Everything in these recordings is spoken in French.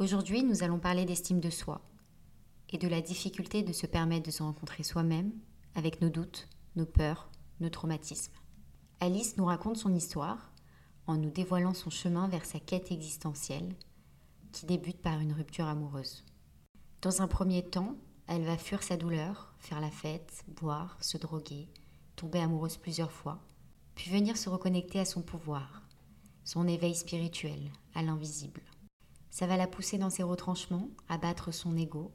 Aujourd'hui, nous allons parler d'estime de soi et de la difficulté de se permettre de se rencontrer soi-même avec nos doutes, nos peurs, nos traumatismes. Alice nous raconte son histoire en nous dévoilant son chemin vers sa quête existentielle qui débute par une rupture amoureuse. Dans un premier temps, elle va fuir sa douleur, faire la fête, boire, se droguer, tomber amoureuse plusieurs fois, puis venir se reconnecter à son pouvoir, son éveil spirituel, à l'invisible. Ça va la pousser dans ses retranchements, à battre son ego,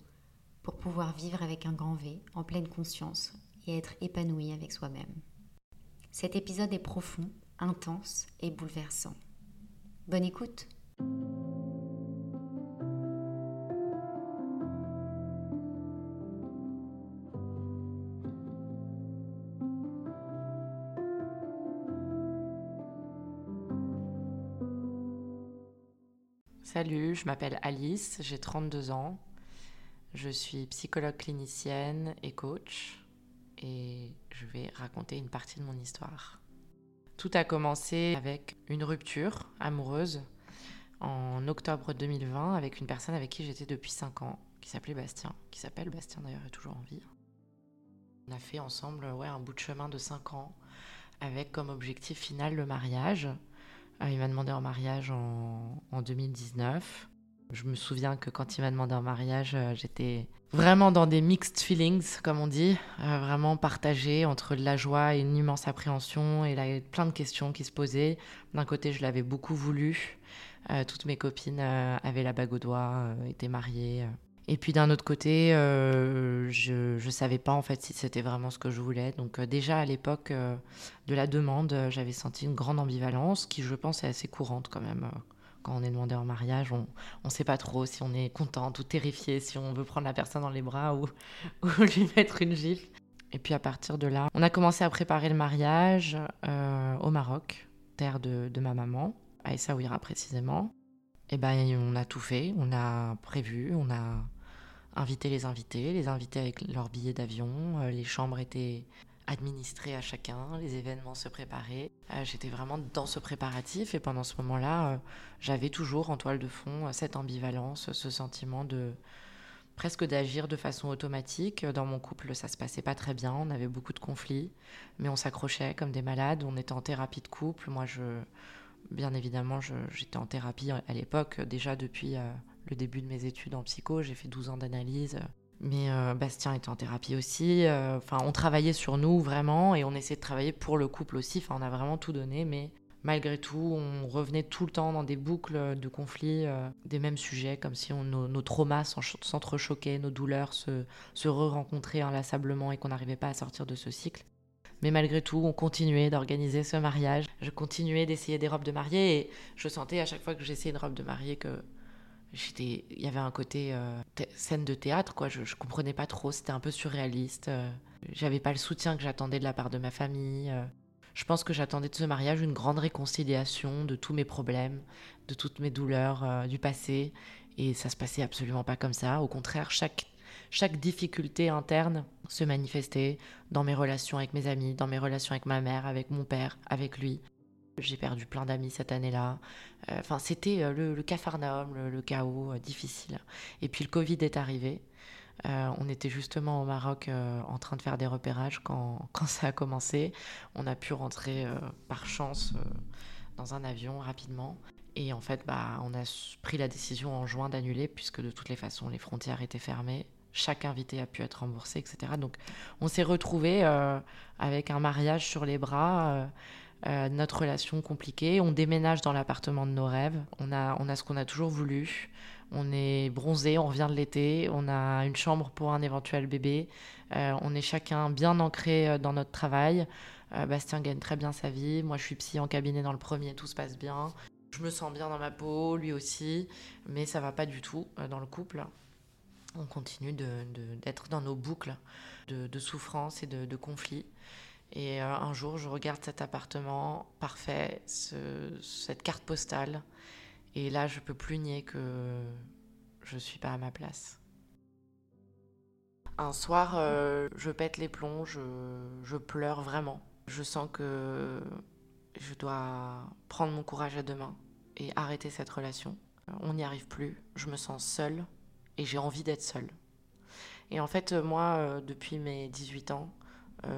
pour pouvoir vivre avec un grand V, en pleine conscience, et être épanouie avec soi-même. Cet épisode est profond, intense et bouleversant. Bonne écoute Salut, je m'appelle Alice, j'ai 32 ans. Je suis psychologue clinicienne et coach et je vais raconter une partie de mon histoire. Tout a commencé avec une rupture amoureuse en octobre 2020 avec une personne avec qui j'étais depuis 5 ans, qui s'appelait Bastien, qui s'appelle Bastien d'ailleurs, est toujours en vie. On a fait ensemble ouais, un bout de chemin de 5 ans avec comme objectif final le mariage. Ah, il m'a demandé en mariage en, 2019. Je me souviens que quand il m'a demandé en mariage, euh, j'étais vraiment dans des mixed feelings, comme on dit, euh, vraiment partagé entre de la joie et une immense appréhension et là, plein de questions qui se posaient. D'un côté, je l'avais beaucoup voulu. Euh, toutes mes copines avaient la bague au doigt, étaient mariées. Et puis d'un autre côté, euh, je ne savais pas en fait si c'était vraiment ce que je voulais. Donc euh, déjà à l'époque euh, de la demande, j'avais senti une grande ambivalence qui je pense est assez courante quand même. Quand on est demandé en mariage, on ne sait pas trop si on est contente ou terrifié, si on veut prendre la personne dans les bras ou, ou lui mettre une gifle. Et puis à partir de là, on a commencé à préparer le mariage au Maroc, terre de, de ma maman, à Essaouira précisément. Et ben on a tout fait, on a prévu, on a inviter les invités, les invités avec leurs billets d'avion, euh, les chambres étaient administrées à chacun, les événements se préparaient. Euh, j'étais vraiment dans ce préparatif et pendant ce moment-là, euh, j'avais toujours en toile de fond cette ambivalence, ce sentiment de presque d'agir de façon automatique. Dans mon couple, ça se passait pas très bien, on avait beaucoup de conflits, mais on s'accrochait comme des malades, on était en thérapie de couple. Moi, je, bien évidemment, j'étais en thérapie à l'époque, déjà depuis le début de mes études en psycho. J'ai fait 12 ans d'analyse. Mais euh, Bastien était en thérapie aussi. Euh, enfin, on travaillait sur nous vraiment et on essayait de travailler pour le couple aussi. Enfin, on a vraiment tout donné, mais malgré tout, on revenait tout le temps dans des boucles de conflits, euh, des mêmes sujets, comme si nos, traumas s'entrechoquaient, nos douleurs se, se re-rencontraient inlassablement et qu'on n'arrivait pas à sortir de ce cycle. Mais malgré tout, on continuait d'organiser ce mariage. Je continuais d'essayer des robes de mariée et je sentais à chaque fois que j'essayais une robe de mariée que il y avait un côté euh, scène de théâtre quoi je, ne comprenais pas trop c'était un peu surréaliste euh. j'avais pas le soutien que j'attendais de la part de ma famille euh. je pense que j'attendais de ce mariage une grande réconciliation de tous mes problèmes de toutes mes douleurs du passé et ça se passait absolument pas comme ça au contraire chaque chaque difficulté interne se manifestait dans mes relations avec mes amis, dans mes relations avec ma mère, avec mon père, avec lui. J'ai perdu plein d'amis cette année-là. Euh, enfin, c'était euh, le, le, le, chaos euh, difficile. Et puis le Covid est arrivé. on était justement au Maroc en train de faire des repérages quand, quand, ça a commencé. On a pu rentrer par chance dans un avion rapidement. Et en fait, bah, on a pris la décision en juin d'annuler, puisque de toutes les façons, les frontières étaient fermées. Chaque invité a pu être remboursé, etc. Donc, on s'est retrouvé avec un mariage sur les bras euh, notre relation compliquée. On déménage dans l'appartement de nos rêves. On a, on a ce qu'on a toujours voulu. On est bronzé, on revient de l'été. On a une chambre pour un éventuel bébé. Euh, on est chacun bien ancré euh, dans notre travail. Bastien gagne très bien sa vie. Moi, je suis psy en cabinet dans le premier, tout se passe bien. Je me sens bien dans ma peau, lui aussi, mais ça va pas du tout dans le couple. On continue d'être dans nos boucles de, souffrance et de, de conflits. Et euh, un jour, je regarde cet appartement parfait, cette carte postale, et là, je peux plus nier que je suis pas à ma place. Un soir, euh, je pète les plombs, je, pleure vraiment. Je sens que je dois prendre mon courage à deux mains et arrêter cette relation. on n'y arrive plus, je me sens seule et j'ai envie d'être seule. Et en fait, moi, depuis mes 18 ans,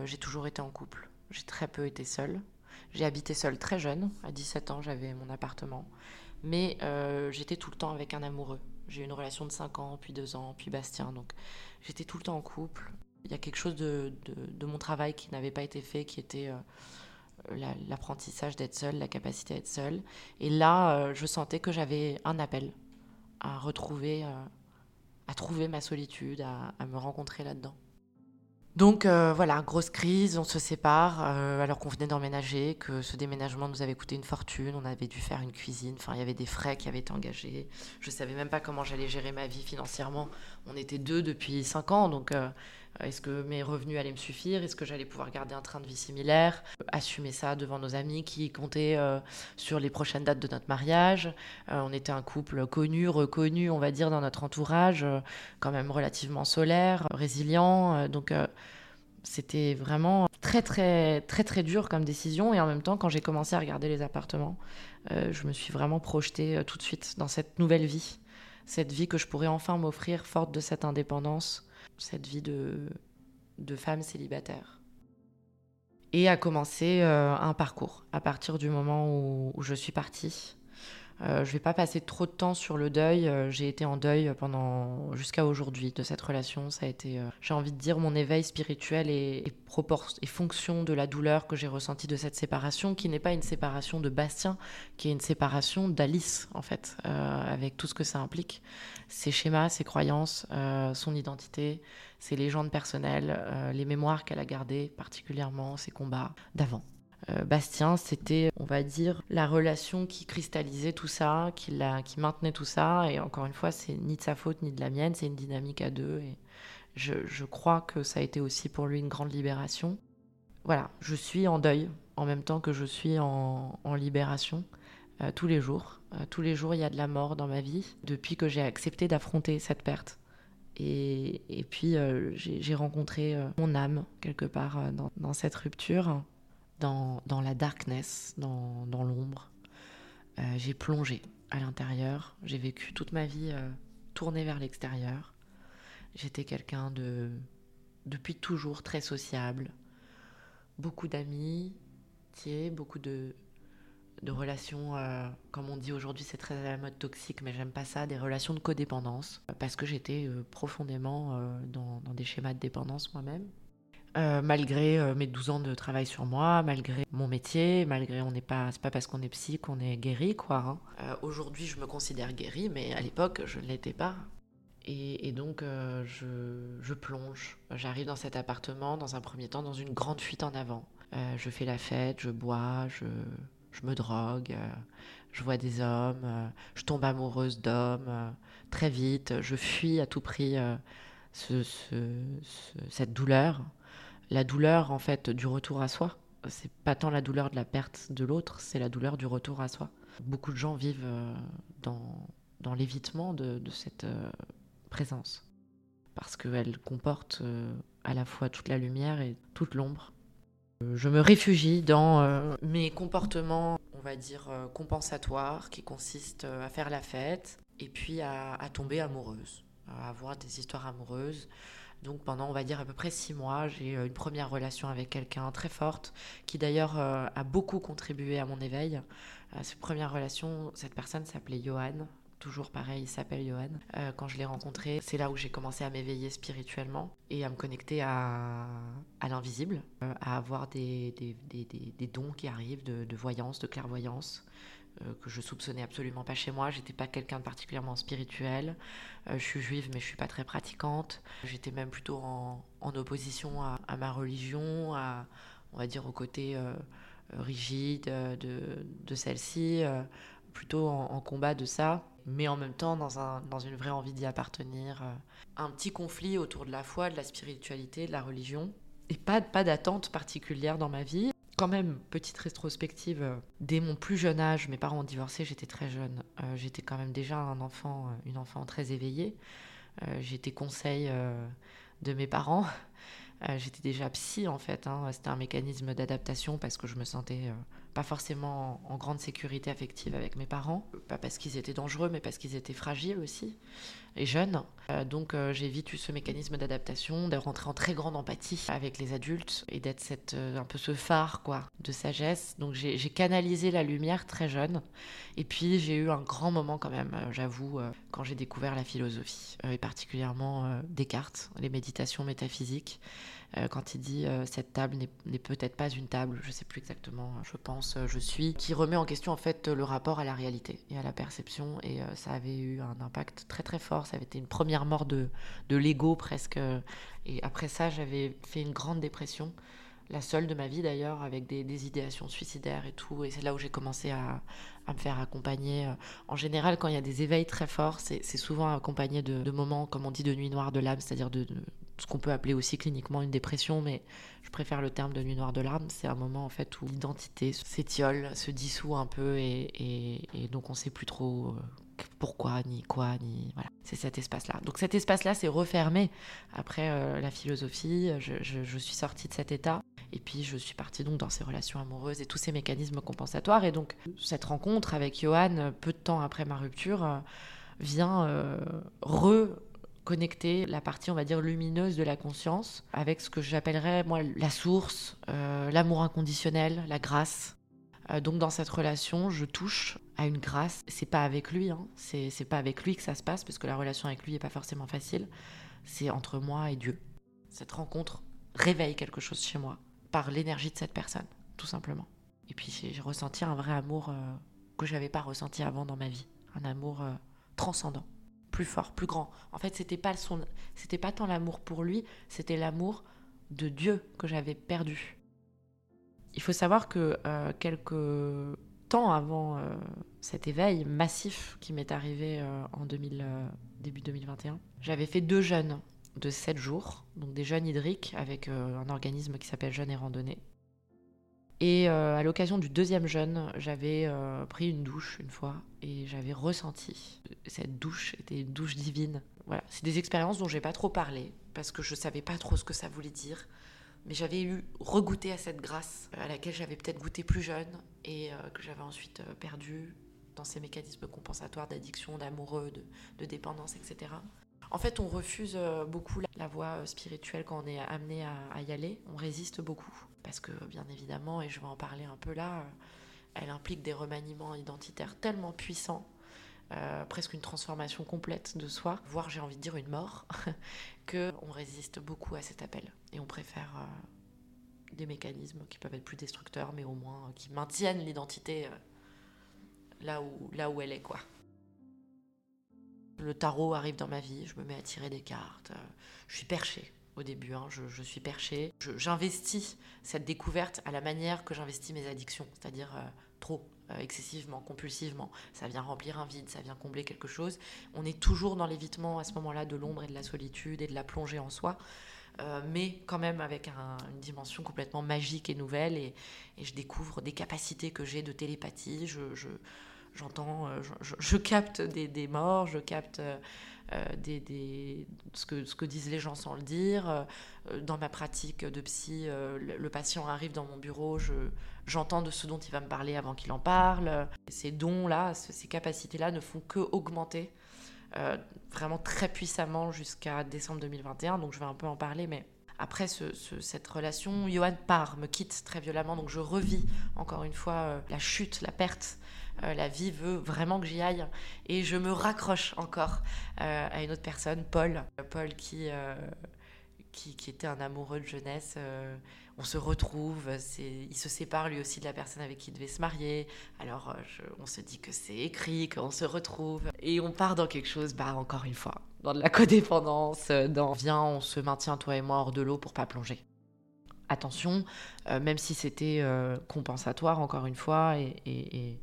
j'ai toujours été en couple. J'ai très peu été seule. J'ai habité seule très jeune, à 17 ans, j'avais mon appartement. Mais j'étais tout le temps avec un amoureux. J'ai eu une relation de 5 ans, puis 2 ans, puis Bastien. Donc j'étais tout le temps en couple. Il y a quelque chose de, mon travail qui n'avait pas été fait, qui était euh, l'apprentissage d'être seule, la capacité à être seule. Et là, euh, je sentais que j'avais un appel à retrouver, euh, à trouver ma solitude, à me rencontrer là-dedans. Donc voilà, grosse crise, on se sépare alors qu'on venait d'emménager, que ce déménagement nous avait coûté une fortune, on avait dû faire une cuisine, enfin il y avait des frais qui avaient été engagés. Je savais même pas comment j'allais gérer ma vie financièrement. On était deux depuis cinq ans, donc est-ce que mes revenus allaient me suffire? Est-ce que j'allais pouvoir garder un train de vie similaire? Assumer ça devant nos amis qui comptaient euh, sur les prochaines dates de notre mariage. Euh, on était un couple connu, reconnu, on va dire, dans notre entourage, euh, quand même relativement solaire, résilient. donc c'était vraiment très très très très dur comme décision et en même temps quand j'ai commencé à regarder les appartements je me suis vraiment projetée tout de suite dans cette nouvelle vie cette vie que je pourrais enfin m'offrir forte de cette indépendance cette vie de, femme célibataire. Et a commencé euh, un parcours à partir du moment où je suis partie. Euh, je vais pas passer trop de temps sur le deuil. Euh, j'ai été en deuil pendant jusqu'à aujourd'hui de cette relation. Ça a été, euh, j'ai envie de dire, mon éveil spirituel et, et, et fonction de la douleur que j'ai ressentie de cette séparation, qui n'est pas une séparation de Bastien, qui est une séparation d'Alice en fait, avec tout ce que ça implique, ses schémas, ses croyances, son identité, ses légendes personnelles, les mémoires qu'elle a gardées, particulièrement ses combats d'avant. Euh, Bastien, c'était, on va dire, la relation qui cristallisait tout ça, qui, la, qui maintenait tout ça. Et encore une fois, c'est ni de sa faute ni de la mienne, c'est une dynamique à deux. Et je, je, crois que ça a été aussi pour lui une grande libération. Voilà, je suis en deuil en même temps que je suis en, libération euh, tous les jours. Euh, tous les jours, il y a de la mort dans ma vie depuis que j'ai accepté d'affronter cette perte. Et, et puis, j'ai rencontré mon âme quelque part dans cette rupture dans, la darkness, dans, l'ombre. Euh, j'ai plongé à l'intérieur. J'ai vécu toute ma vie euh, tournée vers l'extérieur. J'étais quelqu'un de, depuis toujours, très sociable. Beaucoup d'amis, beaucoup de, relations, euh, comme on dit aujourd'hui, c'est très à la mode toxique, mais j'aime pas ça, des relations de codépendance, parce que j'étais profondément dans, des schémas de dépendance moi-même. Euh, malgré euh, mes 12 ans de travail sur moi, malgré mon métier, malgré on n'est pas, c'est pas parce qu'on est psy qu'on est guéri, quoi. Hein. Euh, aujourd'hui, je me considère guéri, mais à l'époque, je ne l'étais pas. Et, donc, je, plonge. J'arrive dans cet appartement, dans un premier temps, dans une grande fuite en avant. Je fais la fête, je bois, je, me drogue, je vois des hommes, je tombe amoureuse d'hommes très vite, je fuis à tout prix ce, ce, ce, cette douleur la douleur en fait du retour à soi. C'est pas tant la douleur de la perte de l'autre, c'est la douleur du retour à soi. Beaucoup de gens vivent euh, dans, dans l'évitement de, de, cette euh, présence parce qu'elle comporte euh, à la fois toute la lumière et toute l'ombre. Je me réfugie dans mes comportements, on va dire, compensatoires, qui consistent à faire la fête et puis à, à tomber amoureuse, à avoir des histoires amoureuses, donc pendant, on va dire, à peu près six mois, j'ai une première relation avec quelqu'un très forte, qui d'ailleurs euh, a beaucoup contribué à mon éveil. Euh, cette première relation, cette personne s'appelait Johan. Toujours pareil, il s'appelle Johan. Euh, quand je l'ai rencontré, c'est là où j'ai commencé à m'éveiller spirituellement et à me connecter à, à l'invisible, à avoir des, dons qui arrivent de, voyance, de clairvoyance, que je soupçonnais absolument pas chez moi. J'étais pas quelqu'un de particulièrement spirituel. Euh, je suis juive, mais je suis pas très pratiquante. J'étais même plutôt en, opposition à, ma religion, à, on va dire au côté euh, rigide de, de celle-ci, euh, plutôt en, en, combat de ça, mais en même temps dans, un, dans une vraie envie d'y appartenir. Euh. Un petit conflit autour de la foi, de la spiritualité, de la religion, et pas, pas d'attente particulière dans ma vie quand même, petite rétrospective, euh, dès mon plus jeune âge, mes parents ont divorcé, j'étais très jeune. Euh, j'étais quand même déjà un enfant, euh, une enfant très éveillée. J'étais conseil de mes parents. J'étais déjà psy en fait. Hein. C'était un mécanisme d'adaptation parce que je me sentais pas forcément en grande sécurité affective avec mes parents, pas parce qu'ils étaient dangereux, mais parce qu'ils étaient fragiles aussi et jeunes. Euh, donc euh, j'ai vite eu ce mécanisme d'adaptation, de rentrer en très grande empathie avec les adultes et d'être cette, un peu ce phare quoi, de sagesse. Donc j'ai canalisé la lumière très jeune. Et puis j'ai eu un grand moment quand même, j'avoue, quand j'ai découvert la philosophie, et particulièrement Descartes, les méditations métaphysiques. Euh, quand il dit euh, cette table n'est peut-être pas une table, je sais plus exactement, je pense, euh, je suis, qui remet en question en fait le rapport à la réalité et à la perception. Et ça avait eu un impact très très fort. Ça avait été une première mort de, de l'ego presque. Et après ça, j'avais fait une grande dépression la seule de ma vie d'ailleurs, avec des, idéations suicidaires et tout. Et c'est là où j'ai commencé à, me faire accompagner. En général, quand il y a des éveils très forts, c'est souvent accompagné de, moments, comme on dit, de nuit noire de l'âme, c'est-à-dire de, ce qu'on peut appeler aussi cliniquement une dépression, mais je préfère le terme de nuit noire de l'âme. C'est un moment en fait où l'identité s'étiole, se dissout un peu et, donc on ne sait plus trop euh, pourquoi, ni quoi, ni. Voilà, c'est cet espace-là. Donc cet espace-là s'est refermé après euh, la philosophie. Je, suis sortie de cet état. Et puis je suis partie donc dans ces relations amoureuses et tous ces mécanismes compensatoires. Et donc cette rencontre avec Johan, peu de temps après ma rupture, euh, vient reconnecter la partie, on va dire, lumineuse de la conscience avec ce que j'appellerais, moi, la source, euh, l'amour inconditionnel, la grâce. Euh, donc dans cette relation, je touche à une grâce. C'est pas avec lui, hein. c'est pas avec lui que ça se passe, parce que la relation avec lui n'est pas forcément facile. C'est entre moi et Dieu. Cette rencontre réveille quelque chose chez moi par l'énergie de cette personne, tout simplement. Et puis j'ai ressenti un vrai amour euh, que je n'avais pas ressenti avant dans ma vie, un amour euh, transcendant, plus fort, plus grand. En fait, c'était pas son, c'était pas tant l'amour pour lui, c'était l'amour de Dieu que j'avais perdu. Il faut savoir que euh, quelques temps avant cet éveil massif qui m'est arrivé en 2000, début 2021, j'avais fait deux jeûnes de 7 jours, donc des jeûnes hydriques avec euh, un organisme qui s'appelle Jeûne et Randonnée. Et euh, à l'occasion du deuxième jeûne, j'avais euh, pris une douche une fois et j'avais ressenti cette douche était une douche divine. Voilà, c'est des expériences dont j'ai pas trop parlé parce que je savais pas trop ce que ça voulait dire, mais j'avais eu regoûté à cette grâce à laquelle j'avais peut-être goûté plus jeune et que j'avais ensuite perdu dans ces mécanismes compensatoires d'addiction, d'amoureux, de, de dépendance, etc. En fait, on refuse euh, beaucoup la voie euh, spirituelle quand on est amené à, y aller. On résiste beaucoup. Parce que, bien évidemment, et je vais en parler un peu là, euh, elle implique des remaniements identitaires tellement puissants, presque une transformation complète de soi, voire j'ai envie de dire une mort, qu'on résiste beaucoup à cet appel. Et on préfère des mécanismes qui peuvent être plus destructeurs, mais au moins qui maintiennent l'identité là, où, là où elle est, quoi. Le tarot arrive dans ma vie, je me mets à tirer des cartes. Euh, je suis perchée au début, hein, je, suis perchée. J'investis cette découverte à la manière que j'investis mes addictions, c'est-à-dire euh, trop, euh, excessivement, compulsivement. Ça vient remplir un vide, ça vient combler quelque chose. On est toujours dans l'évitement à ce moment-là de l'ombre et de la solitude et de la plongée en soi. mais quand même avec une dimension complètement magique et nouvelle, et, je découvre des capacités que j'ai de télépathie. je, j'entends, euh, je, capte des, morts, je capte euh, euh, ce, que, ce que disent les gens sans le dire. Dans ma pratique de psy, le, patient arrive dans mon bureau, je, j'entends de ce dont il va me parler avant qu'il en parle. Ces dons-là, ces capacités-là ne font que augmenter vraiment très puissamment jusqu'à décembre 2021, donc je vais un peu en parler, mais après cette relation, Johan part, me quitte très violemment, donc je revis encore une fois la chute, la perte euh, la vie veut vraiment que j'y aille. Et je me raccroche encore euh, à une autre personne, Paul. Paul qui, euh, qui, était un amoureux de jeunesse. on se retrouve, il se sépare lui aussi de la personne avec qui il devait se marier. Alors on se dit que c'est écrit, qu'on se retrouve. Et on part dans quelque chose, bah, encore une fois, dans de la codépendance, dans viens, on se maintient toi et moi hors de l'eau pour pas plonger attention, même si c'était compensatoire, encore une fois, et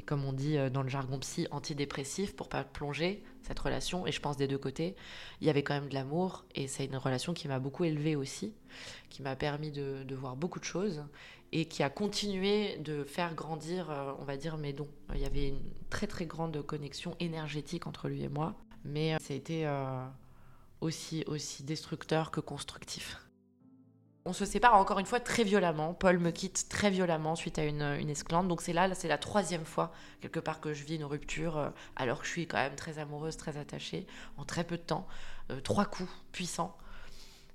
comme on dit euh, dans le jargon psy, antidépressif pour pas plonger cette relation. Et je pense des deux côtés, il y avait quand même de l'amour et c'est une relation qui m'a beaucoup élevée aussi, qui m'a permis de, voir beaucoup de choses et qui a continué de faire grandir, euh, on va dire, mes dons. Il y avait une très très grande connexion énergétique entre lui et moi, mais euh, ça a été aussi, aussi destructeur que constructif. On se sépare encore une fois très violemment. Paul me quitte très violemment suite à une, une esclante. Donc c'est là, c'est la troisième fois quelque part que je vis une rupture, euh, alors que je suis quand même très amoureuse, très attachée, en très peu de temps. Euh, trois coups puissants.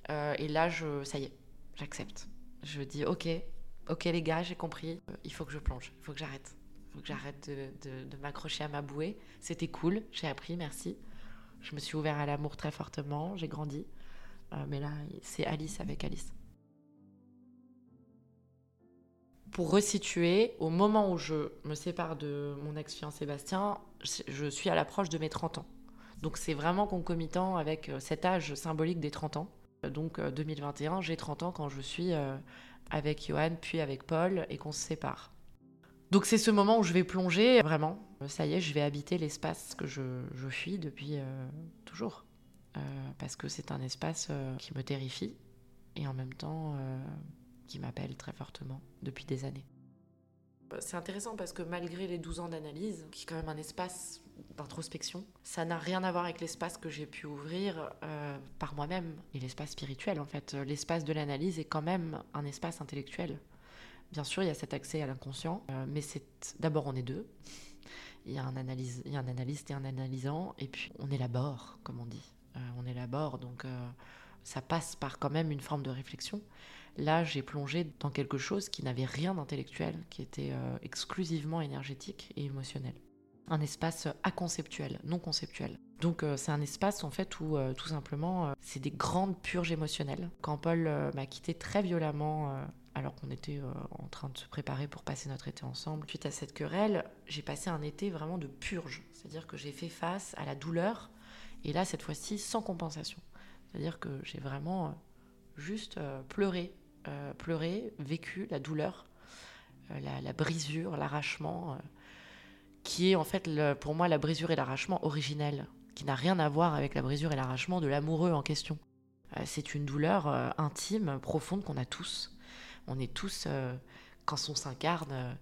Euh, et là, je, ça y est, j'accepte. Je dis ok, ok les gars, j'ai compris. il faut que je plonge, il faut que j'arrête. Il faut que j'arrête de, de m'accrocher à ma bouée. C'était cool, j'ai appris, merci. Je me suis ouvert à l'amour très fortement, j'ai grandi. mais là, c'est Alice avec Alice. Pour resituer, au moment où je me sépare de mon ex-fiancé Sébastien, je suis à l'approche de mes 30 ans. Donc c'est vraiment concomitant avec euh, cet âge symbolique des 30 ans. Donc 2021, euh, j'ai 30 ans quand je suis euh, avec Johan, puis avec Paul, et qu'on se sépare. Donc c'est ce moment où je vais plonger, vraiment. Ça y est, je vais habiter l'espace que je, fuis depuis toujours. parce que c'est un espace qui me terrifie, et en même temps qui m'appelle très fortement depuis des années. C'est intéressant parce que malgré les 12 ans d'analyse, qui est quand même un espace d'introspection, ça n'a rien à voir avec l'espace que j'ai pu ouvrir euh, par moi-même et l'espace spirituel en fait. L'espace de l'analyse est quand même un espace intellectuel. Bien sûr, il y a cet accès à l'inconscient, euh, mais c'est d'abord on est deux. Il y, a un analyse, il y a un analyste et un analysant, et puis on élabore, comme on dit. Euh, on élabore, donc ça passe par quand même une forme de réflexion. Là, j'ai plongé dans quelque chose qui n'avait rien d'intellectuel, qui était euh, exclusivement énergétique et émotionnel. Un espace aconceptuel, non conceptuel. Donc euh, c'est un espace en fait où euh, tout simplement c'est des grandes purges émotionnelles. Quand Paul m'a quitté très violemment alors qu'on était en train de se préparer pour passer notre été ensemble, suite à cette querelle, j'ai passé un été vraiment de purge. C'est-à-dire que j'ai fait face à la douleur et là cette fois-ci sans compensation. C'est-à-dire que j'ai vraiment juste pleuré euh, pleuré, vécu la douleur, euh, la, brisure, l'arrachement, euh, qui est en fait pour moi la brisure et l'arrachement originel, qui n'a rien à voir avec la brisure et l'arrachement de l'amoureux en question. c'est une douleur intime, profonde qu'on a tous. On est tous, quand on s'incarne,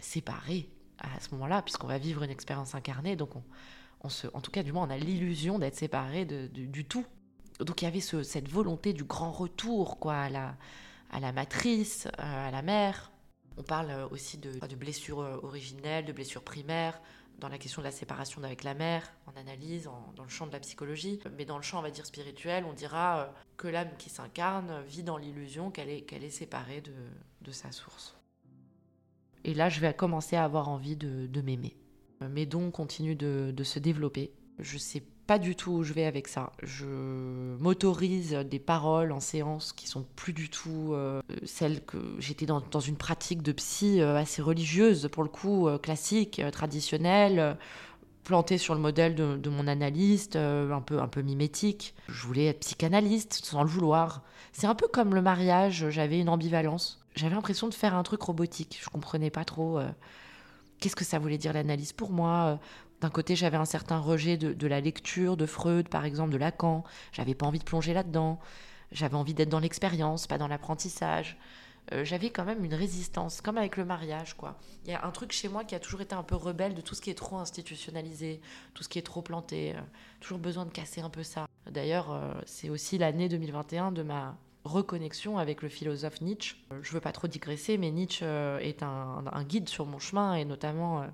séparés à ce moment-là, puisqu'on va vivre une expérience incarnée, donc on, se, en tout cas, du moins, on a l'illusion d'être séparés du tout, donc il y avait cette volonté du grand retour quoi, à, la, matrice, euh, à la mère. On parle euh, aussi de, blessures euh, originelles, de blessures primaires, dans la question de la séparation avec la mère, en analyse, dans le champ de la psychologie. Mais dans le champ, on va dire spirituel, on dira que l'âme qui s'incarne vit dans l'illusion qu'elle est, séparée de, sa source. Et là, je vais commencer à avoir envie de, de m'aimer. Mes dons continuent de, de se développer. Je sais pas du tout où je vais avec ça. Je m'autorise des paroles en séance qui sont plus du tout euh, celles que j'étais dans, une pratique de psy euh, assez religieuse, pour le coup, euh, classique, traditionnelle, plantée sur le modèle de, mon analyste, un, peu, un peu mimétique. Je voulais être psychanalyste sans le vouloir. C'est un peu comme le mariage, j'avais une ambivalence. J'avais l'impression de faire un truc robotique. Je comprenais pas trop qu'est-ce que ça voulait dire l'analyse pour moi d'un côté, j'avais un certain rejet de, la lecture de Freud, par exemple, de Lacan. J'avais pas envie de plonger là-dedans. J'avais envie d'être dans l'expérience, pas dans l'apprentissage. Euh, j'avais quand même une résistance, comme avec le mariage, quoi. Il y a un truc chez moi qui a toujours été un peu rebelle de tout ce qui est trop institutionnalisé, tout ce qui est trop planté. Euh, toujours besoin de casser un peu ça. D'ailleurs, euh, c'est aussi l'année 2021 de ma reconnexion avec le philosophe Nietzsche. Je veux pas trop digresser, mais Nietzsche est un, un, guide sur mon chemin et notamment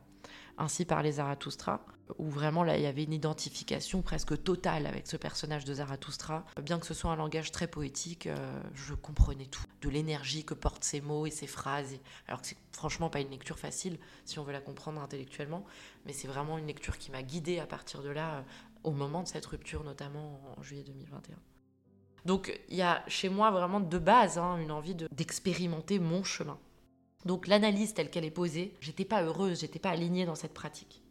ainsi par les Zarathustra, où vraiment là il y avait une identification presque totale avec ce personnage de Zarathustra. Bien que ce soit un langage très poétique, euh, je comprenais tout, de l'énergie que portent ces mots et ces phrases. Alors que c'est franchement pas une lecture facile si on veut la comprendre intellectuellement, mais c'est vraiment une lecture qui m'a guidée à partir de là, euh, au moment de cette rupture, notamment en juillet 2021. Donc il y a chez moi vraiment de base hein, une envie d'expérimenter mon chemin. Donc l'analyse telle qu'elle est posée, j'étais pas heureuse, j'étais pas alignée dans cette pratique.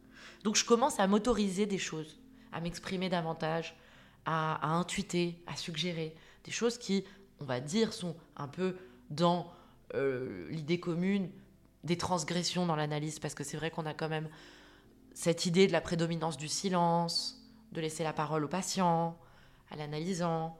Donc je commence à m'autoriser des choses, à m'exprimer davantage, à, intuiter, à suggérer des choses qui, on va dire, sont un peu dans euh, l'idée commune des transgressions dans l'analyse, parce que c'est vrai qu'on a quand même cette idée de la prédominance du silence, de laisser la parole au patient, à l'analysant,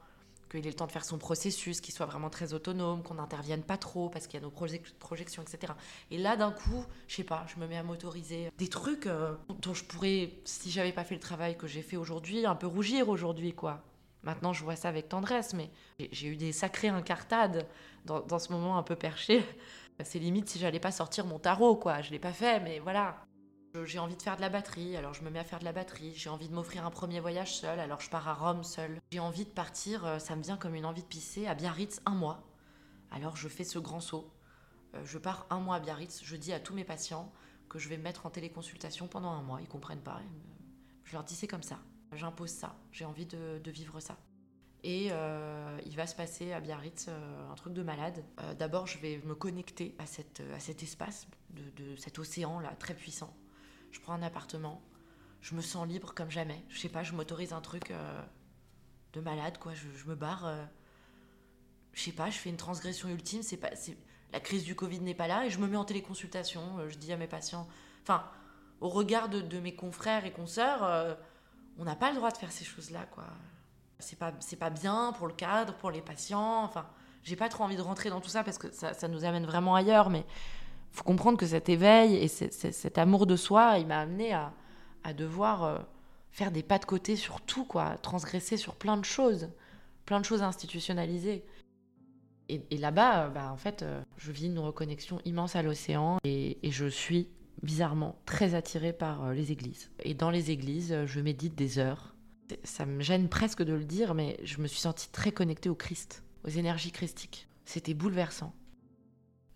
qu'il ait le temps de faire son processus, qu'il soit vraiment très autonome, qu'on n'intervienne pas trop parce qu'il y a nos projections, etc. Et là, d'un coup, je sais pas, je me mets à m'autoriser des trucs euh, dont je pourrais, si j'avais pas fait le travail que j'ai fait aujourd'hui, un peu rougir aujourd'hui, quoi. Maintenant, je vois ça avec tendresse, mais j'ai eu des sacrées incartades dans, dans, ce moment un peu perché. C'est limite si j'allais pas sortir mon tarot, quoi. Je l'ai pas fait, mais voilà. J'ai envie de faire de la batterie, alors je me mets à faire de la batterie. J'ai envie de m'offrir un premier voyage seul, alors je pars à Rome seul. J'ai envie de partir, euh, ça me vient comme une envie de pisser, à Biarritz un mois. Alors je fais ce grand saut. Euh, je pars un mois à Biarritz, je dis à tous mes patients que je vais me mettre en téléconsultation pendant un mois. Ils comprennent pas. Je leur dis c'est comme ça. J'impose ça. J'ai envie de, vivre ça. Et euh, il va se passer à Biarritz un truc de malade. D'abord, je vais me connecter à, cet espace, de, cet océan là, très puissant je prends un appartement, je me sens libre comme jamais. Je sais pas, je m'autorise un truc euh, de malade, quoi. Je, me barre. Euh, je sais pas, je fais une transgression ultime. C'est pas, la crise du Covid n'est pas là et je me mets en téléconsultation. Euh, je dis à mes patients, enfin, au regard de, mes confrères et consoeurs, on n'a pas le droit de faire ces choses-là, quoi. C'est pas, c'est pas bien pour le cadre, pour les patients. Enfin, j'ai pas trop envie de rentrer dans tout ça parce que ça, ça nous amène vraiment ailleurs, mais faut comprendre que cet éveil et cet amour de soi, il m'a amené à, devoir euh, faire des pas de côté sur tout, quoi, transgresser sur plein de choses, plein de choses institutionnalisées. Et, là-bas, euh, bah, en fait, euh, je vis une reconnexion immense à l'océan et, je suis bizarrement très attirée par les églises. Et dans les églises, je médite des heures. Ça me gêne presque de le dire, mais je me suis sentie très connectée au Christ, aux énergies christiques. C'était bouleversant.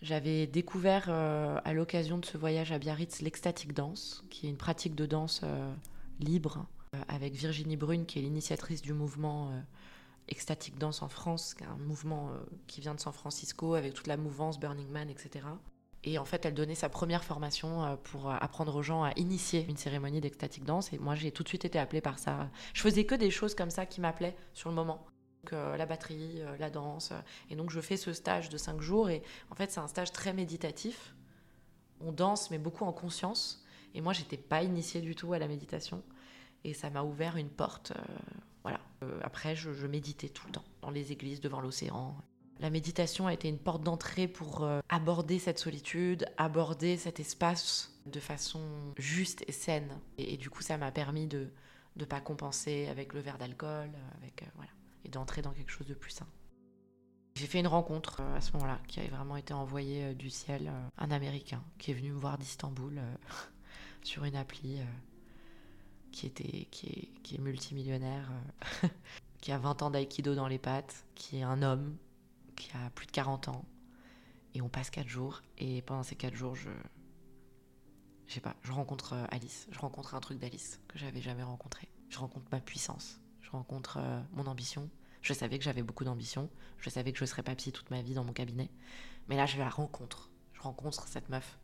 J'avais découvert euh, à l'occasion de ce voyage à Biarritz l'extatique danse, qui est une pratique de danse euh, libre, euh, avec Virginie Brune, qui est l'initiatrice du mouvement extatique danse en France, qui un mouvement qui vient de San Francisco, avec toute la mouvance Burning Man, etc. Et en fait, elle donnait sa première formation pour apprendre aux gens à initier une cérémonie d'extatique danse. Et moi, j'ai tout de suite été appelée par ça. Je faisais que des choses comme ça qui m'appelaient sur le moment. Euh, la batterie, euh, la danse. Et donc je fais ce stage de cinq jours et en fait c'est un stage très méditatif. On danse mais beaucoup en conscience. Et moi j'étais pas initiée du tout à la méditation et ça m'a ouvert une porte. Euh, voilà. après je, méditais tout le temps dans les églises devant l'océan. La méditation a été une porte d'entrée pour aborder cette solitude, aborder cet espace de façon juste et saine. Et, du coup ça m'a permis de ne pas compenser avec le verre d'alcool, avec voilà et d'entrer dans quelque chose de plus sain. J'ai fait une rencontre euh, à ce moment-là qui avait vraiment été envoyée euh, du ciel, euh, un Américain qui est venu me voir d'Istanbul sur une appli qui, était, qui, est, qui est multimillionnaire, qui a 20 ans d'aïkido dans les pattes, qui est un homme, qui a plus de 40 ans. Et on passe 4 jours. Et pendant ces 4 jours, je. Je sais pas, je rencontre Alice. Je rencontre un truc d'Alice que j'avais jamais rencontré. Je rencontre ma puissance rencontre euh, mon ambition. Je savais que j'avais beaucoup d'ambition. Je savais que je serais pas psy toute ma vie dans mon cabinet. Mais là, je la rencontre. Je rencontre cette meuf.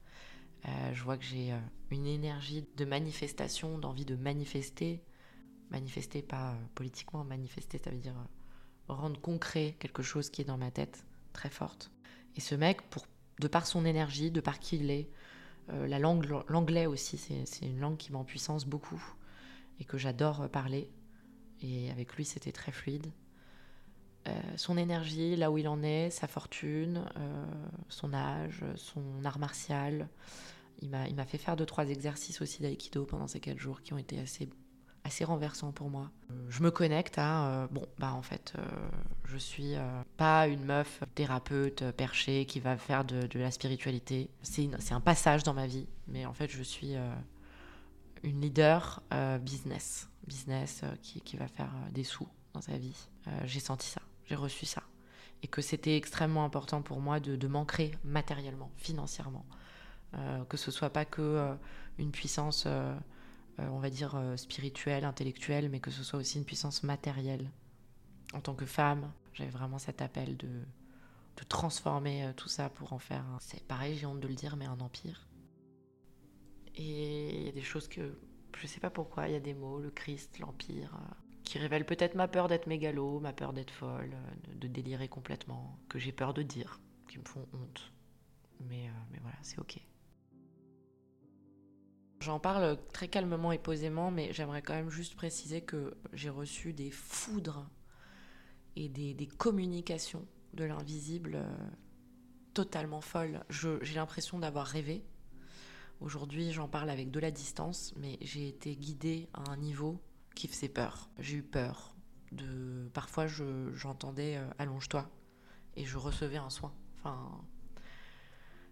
Euh, je vois que j'ai euh, une énergie de manifestation, d'envie de manifester. Manifester, pas politiquement, manifester, ça veut dire rendre concret quelque chose qui est dans ma tête, très forte. Et ce mec, de par son énergie, de par qui il est, la langue, l'anglais aussi, c'est une langue qui m'empuissance beaucoup et que j'adore parler. Et avec lui, c'était très fluide. Euh, son énergie, là où il en est, sa fortune, euh, son âge, son art martial. Il m'a fait faire deux, trois exercices aussi d'aïkido pendant ces quatre jours qui ont été assez, assez renversants pour moi. Euh, je me connecte à, bon, bah en fait, je suis pas une meuf thérapeute perchée qui va faire de, de la spiritualité. C'est un passage dans ma vie, mais en fait, je suis une leader business business, euh, qui, qui, va faire euh, des sous dans sa vie. Euh, j'ai senti ça, j'ai reçu ça. Et que c'était extrêmement important pour moi de, de m'ancrer matériellement, financièrement. que ce soit pas que une puissance, on va dire, spirituelle, intellectuelle, mais que ce soit aussi une puissance matérielle. En tant que femme, j'avais vraiment cet appel de, de transformer tout ça pour en faire, c'est pareil, j'ai honte de le dire, mais un empire. Et il y a des choses que je sais pas pourquoi, il y a des mots, le Christ, l'Empire, euh, qui révèlent peut-être ma peur d'être mégalo, ma peur d'être folle, euh, de, délirer complètement, que j'ai peur de dire, qui me font honte. Mais, euh, mais voilà, c'est ok. J'en parle très calmement et posément, mais j'aimerais quand même juste préciser que j'ai reçu des foudres et des, des communications de l'invisible totalement folles. J'ai l'impression d'avoir rêvé, Aujourd'hui, j'en parle avec de la distance, mais j'ai été guidée à un niveau qui faisait peur. J'ai eu peur. de parfois j'entendais allonge-toi et je recevais un soin. Enfin,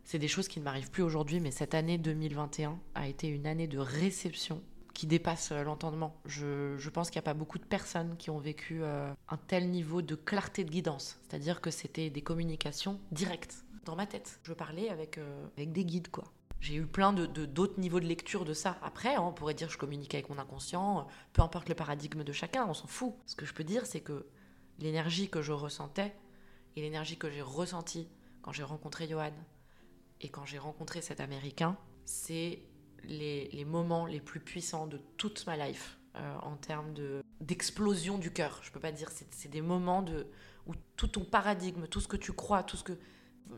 c'est des choses qui ne m'arrivent plus aujourd'hui, mais cette année 2021 a été une année de réception qui dépasse euh, l'entendement. Je, pense qu'il n'y a pas beaucoup de personnes qui ont vécu euh, un tel niveau de clarté de guidance. C'est-à-dire que c'était des communications directes dans ma tête. Je parlais avec, euh, avec des guides, quoi. J'ai eu plein de, d'autres niveaux de lecture de ça. Après, hein, on pourrait dire que je communique avec mon inconscient, peu importe le paradigme de chacun, on s'en fout. Ce que je peux dire, c'est que l'énergie que je ressentais et l'énergie que j'ai ressentie quand j'ai rencontré Johan et quand j'ai rencontré cet Américain, c'est les, moments les plus puissants de toute ma life euh, en termes de, d'explosion du cœur. Je peux pas dire, c'est, des moments de, où tout ton paradigme, tout ce que tu crois, tout ce que.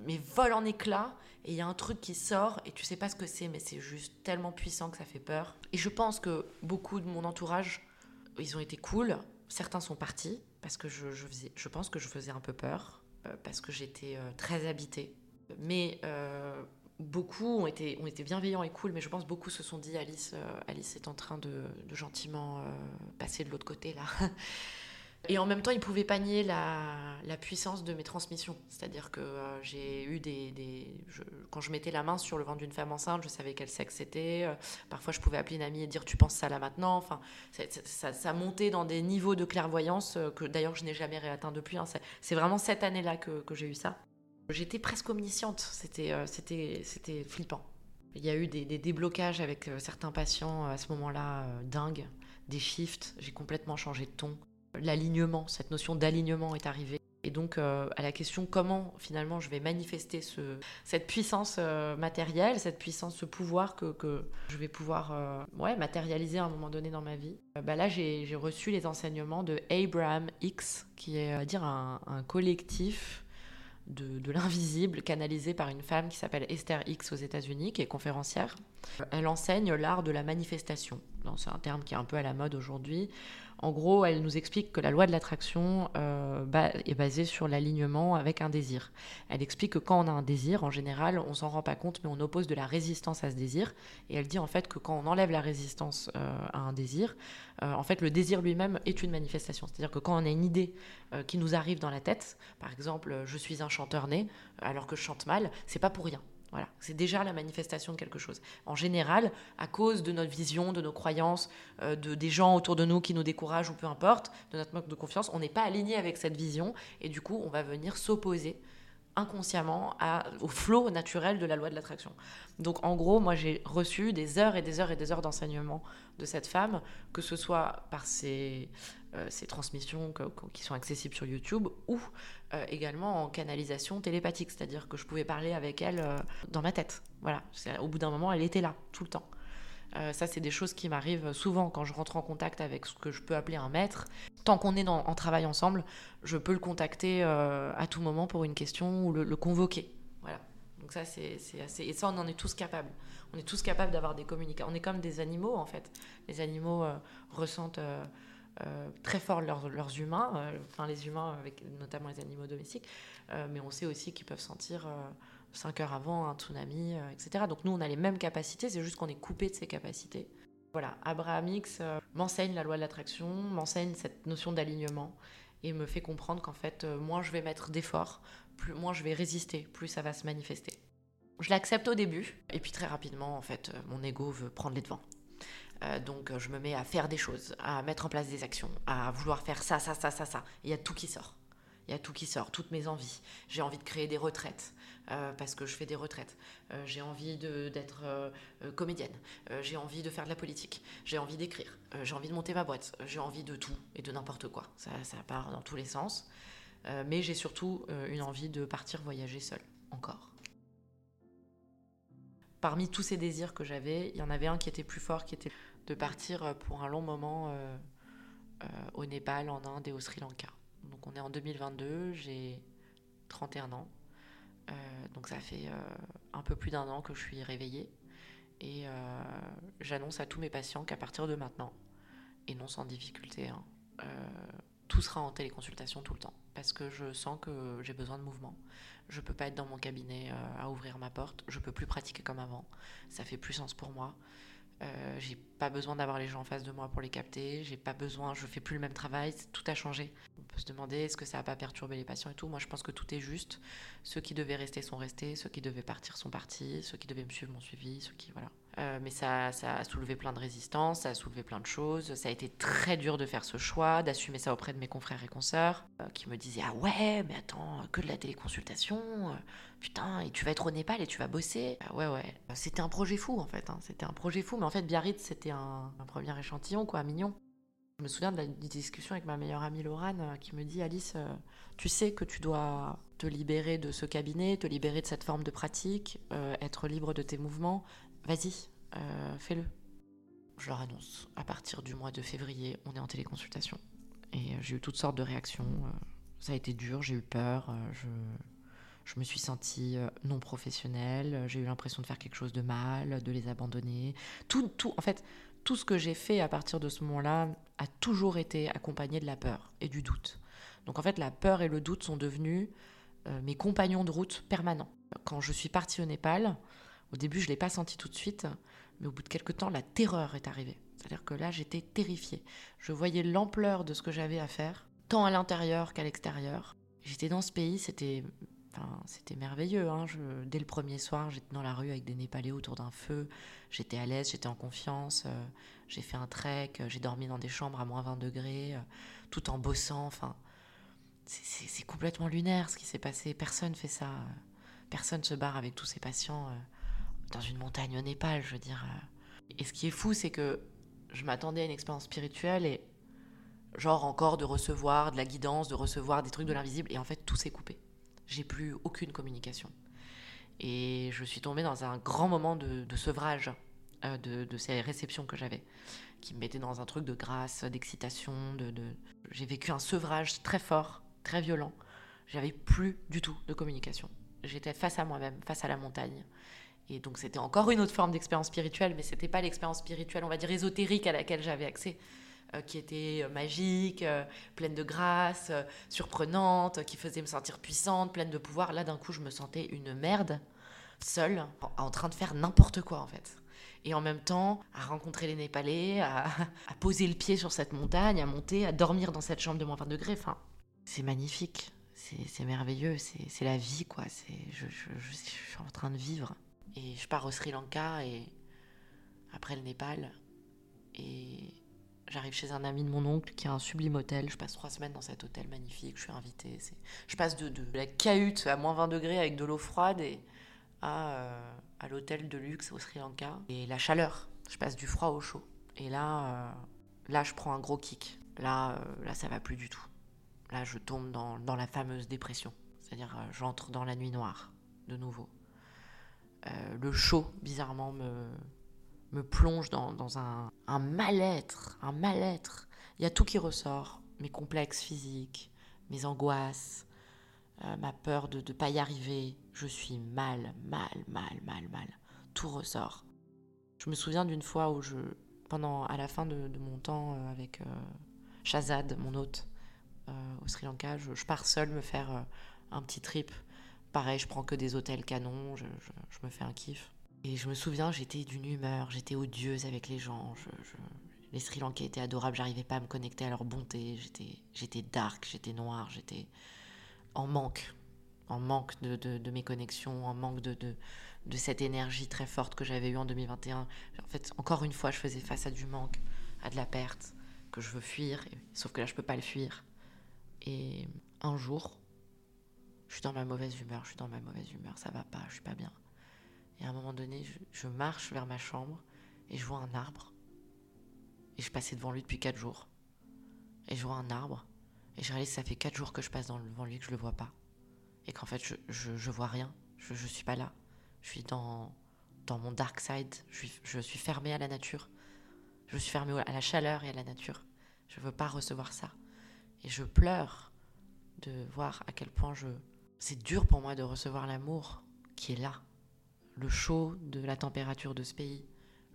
Mais vole en éclats et il y a un truc qui sort et tu sais pas ce que c'est, mais c'est juste tellement puissant que ça fait peur. Et je pense que beaucoup de mon entourage, ils ont été cool. Certains sont partis parce que je, je, faisais, je pense que je faisais un peu peur, euh, parce que j'étais euh, très habitée. Mais beaucoup ont été, ont été bienveillants et cool, mais je pense beaucoup se sont dit Alice, euh, Alice est en train de, gentiment euh, passer de l'autre côté là. Et en même temps, ils pouvaient pas nier la, puissance de mes transmissions. C'est-à-dire que euh, j'ai eu des. des quand je mettais la main sur le ventre d'une femme enceinte, je savais quel sexe c'était. parfois, je pouvais appeler une amie et dire Tu penses ça là maintenant? Enfin, ça, montait dans des niveaux de clairvoyance que d'ailleurs je n'ai jamais réatteint depuis. Hein. C'est vraiment cette année-là que, j'ai eu ça. J'étais presque omnisciente, c'était euh, c'était flippant. Il y a eu des, déblocages avec euh, certains patients euh, à ce moment-là, dingues, des shifts, j'ai complètement changé de ton. L'alignement, cette notion d'alignement est arrivée. Et donc, à la question comment finalement je vais manifester ce, cette puissance matérielle, cette puissance, ce pouvoir que, que je vais pouvoir ouais, matérialiser à un moment donné dans ma vie, bah là j'ai reçu les enseignements de Abraham X, qui est à dire un, collectif de, l'invisible canalisé par une femme qui s'appelle Esther X aux États-Unis, qui est conférencière. Elle enseigne l'art de la manifestation. C'est un terme qui est un peu à la mode aujourd'hui. En gros, elle nous explique que la loi de l'attraction euh, est basée sur l'alignement avec un désir. Elle explique que quand on a un désir, en général, on s'en rend pas compte, mais on oppose de la résistance à ce désir. Et elle dit en fait que quand on enlève la résistance euh, à un désir, euh, en fait, le désir lui-même est une manifestation. C'est-à-dire que quand on a une idée qui nous arrive dans la tête, par exemple, je suis un chanteur né, alors que je chante mal, c'est pas pour rien. Voilà, c'est déjà la manifestation de quelque chose. En général, à cause de notre vision, de nos croyances, euh, de, des gens autour de nous qui nous découragent ou peu importe, de notre manque de confiance, on n'est pas aligné avec cette vision et du coup, on va venir s'opposer inconsciemment au flot naturel de la loi de l'attraction. Donc en gros, moi j'ai reçu des heures et des heures et des heures d'enseignement de cette femme, que ce soit par ses, euh, transmissions qui sont accessibles sur YouTube ou euh, également en canalisation télépathique, c'est-à-dire que je pouvais parler avec elle euh, dans ma tête. Voilà, au bout d'un moment, elle était là, tout le temps. Euh, ça, c'est des choses qui m'arrivent souvent quand je rentre en contact avec ce que je peux appeler un maître. Tant qu'on est en travail ensemble, je peux le contacter euh, à tout moment pour une question ou le, convoquer. Voilà. Donc ça, c'est assez... Et ça, on en est tous capables. On est tous capables d'avoir des communications. On est comme des animaux, en fait. Les animaux euh, ressentent... très fort leurs, humains, enfin les humains, avec notamment les animaux domestiques, mais on sait aussi qu'ils peuvent sentir 5 heures avant un tsunami, euh, etc. Donc nous, on a les mêmes capacités, c'est juste qu'on est coupé de ces capacités. Voilà, Abraham X euh, m'enseigne la loi de l'attraction, m'enseigne cette notion d'alignement et me fait comprendre qu'en fait, euh, moins je vais mettre d'efforts, plus moins je vais résister, plus ça va se manifester. Je l'accepte au début, et puis très rapidement, en fait, mon ego veut prendre les devants. donc je me mets à faire des choses, à mettre en place des actions, à vouloir faire ça, ça, ça, ça, ça. Il y a tout qui sort. Il y a tout qui sort, toutes mes envies. J'ai envie de créer des retraites. Euh, parce que je fais des retraites. Euh, j'ai envie d'être euh, comédienne. j'ai envie de faire de la politique. J'ai envie d'écrire. j'ai envie de monter ma boîte. J'ai envie de tout et de n'importe quoi. Ça, ça, part dans tous les sens. mais j'ai surtout une envie de partir voyager seule, encore. Parmi tous ces désirs que j'avais, il y en avait un qui était plus fort, qui était de partir pour un long moment au Népal, en Inde et au Sri Lanka. Donc on est en 2022, j'ai 31 ans. Euh, donc ça fait euh, un peu plus d'un an que je suis réveillée. Et euh, j'annonce à tous mes patients qu'à partir de maintenant, et non sans difficulté, hein, tout sera en téléconsultation tout le temps. Parce que je sens que j'ai besoin de mouvement. Je peux pas être dans mon cabinet à ouvrir ma porte. Je peux plus pratiquer comme avant. Ça fait plus sens pour moi. Euh, j'ai pas besoin d'avoir les gens en face de moi pour les capter. J'ai pas besoin, je fais plus le même travail. Tout a changé. On peut se demander est-ce que ça a pas perturbé les patients et tout? Moi, je pense que tout est juste. Ceux qui devaient rester sont restés, ceux qui devaient partir sont partis, ceux qui devaient me suivre m'ont suivi, ceux qui voilà. Euh, mais ça, a soulevé plein de résistance, ça a soulevé plein de choses. Ça a été très dur de faire ce choix, d'assumer ça auprès de mes confrères et consoeurs, euh, qui me disaient Ah ouais, mais attends, que de la téléconsultation, euh, putain, et tu vas être au Népal et tu vas bosser. Ah ouais, ouais. C'était un projet fou en fait, hein. c'était un projet fou, mais en fait, Biarritz, c'était un, premier échantillon, quoi, mignon. Je me souviens de la discussion avec ma meilleure amie Laurane qui me dit Alice, tu sais que tu dois te libérer de ce cabinet, te libérer de cette forme de pratique, être libre de tes mouvements, vas-y, euh, fais-le. Je leur annonce, à partir du mois de février, on est en téléconsultation. Et euh, j'ai eu toutes sortes de réactions. Euh, ça a été dur, j'ai eu peur, je, je me suis sentie non professionnelle, j'ai eu l'impression de faire quelque chose de mal, de les abandonner. Tout, tout, en fait, tout ce que j'ai fait à partir de ce moment-là a toujours été accompagné de la peur et du doute. Donc en fait, la peur et le doute sont devenus mes compagnons de route permanents. Quand je suis partie au Népal, au début, je ne l'ai pas senti tout de suite, mais au bout de quelques temps, la terreur est arrivée. C'est-à-dire que là, j'étais terrifiée. Je voyais l'ampleur de ce que j'avais à faire, tant à l'intérieur qu'à l'extérieur. J'étais dans ce pays, c'était Enfin, c'était merveilleux. Hein. dès le premier soir, j'étais dans la rue avec des Népalais autour d'un feu. J'étais à l'aise, j'étais en confiance. Euh, j'ai fait un trek, euh, j'ai dormi dans des chambres à moins 20 degrés, euh, tout en bossant. Enfin, c'est complètement lunaire ce qui s'est passé. Personne fait ça. Personne se barre avec tous ses patients dans une montagne au Népal, je veux dire. Euh. Et ce qui est fou, c'est que je m'attendais à une expérience spirituelle et genre encore de recevoir de la guidance, de recevoir des trucs de l'invisible, et en fait tout s'est coupé. J'ai plus aucune communication. Et je suis tombée dans un grand moment de, sevrage euh, de, ces réceptions que j'avais, qui me mettaient dans un truc de grâce, d'excitation. De, de... J'ai vécu un sevrage très fort, très violent. J'avais plus du tout de communication. J'étais face à moi-même, face à la montagne. Et donc c'était encore une autre forme d'expérience spirituelle, mais c'était pas l'expérience spirituelle, on va dire ésotérique à laquelle j'avais accès, euh, qui était euh, magique, euh, pleine de grâce, surprenante, qui faisait me sentir puissante, pleine de pouvoir. Là d'un coup je me sentais une merde, seule, en, train de faire n'importe quoi en fait. Et en même temps, à rencontrer les Népalais, à, poser le pied sur cette montagne, à monter, à dormir dans cette chambre de moins 20 degrés. Enfin, c'est magnifique, c'est merveilleux, c'est la vie quoi. Je, suis en train de vivre. Et je pars au Sri Lanka et après le Népal. Et j'arrive chez un ami de mon oncle qui a un sublime hôtel. Je passe trois semaines dans cet hôtel magnifique. Je suis invitée. Je passe de, de, la cahute à moins 20 degrés avec de l'eau froide et à, euh, à l'hôtel de luxe au Sri Lanka. Et la chaleur. Je passe du froid au chaud. Et là, euh, là, je prends un gros kick. Là, euh, là, ça va plus du tout. Là, je tombe dans, dans la fameuse dépression. C'est-à-dire, j'entre dans la nuit noire de nouveau. Euh, le chaud, bizarrement, me, me plonge dans, un, mal-être, un mal-être. Il y a tout qui ressort, mes complexes physiques, mes angoisses, euh, ma peur de ne pas y arriver. Je suis mal, mal, mal, mal, mal. Tout ressort. Je me souviens d'une fois où je, pendant, à la fin de, mon temps euh, avec Shazad, mon hôte, au Sri Lanka, je, je, pars seule me faire un petit trip Pareil, je prends que des hôtels canons, je, me fais un kiff. Et je me souviens, j'étais d'une humeur, j'étais odieuse avec les gens. les Sri Lankais étaient adorables, j'arrivais pas à me connecter à leur bonté. J'étais dark, j'étais noire, j'étais en manque, en manque de, mes connexions, en manque de, de, cette énergie très forte que j'avais eue en 2021. En fait, encore une fois, je faisais face à du manque, à de la perte, que je veux fuir, sauf que là, je peux pas le fuir. Et un jour, je suis dans ma mauvaise humeur, je suis dans ma mauvaise humeur, ça va pas, je suis pas bien. Et à un moment donné, je, marche vers ma chambre et je vois un arbre. Et je passais devant lui depuis quatre jours. Et je vois un arbre. Et je réalise que ça fait quatre jours que je passe devant lui que je le vois pas. Et qu'en fait, je, je, vois rien. Je, je suis pas là. Je suis dans, dans mon dark side. Je je suis fermée à la nature. Je suis fermée à la chaleur et à la nature. Je veux pas recevoir ça. Et je pleure de voir à quel point je, c'est dur pour moi de recevoir l'amour qui est là. Le chaud de la température de ce pays,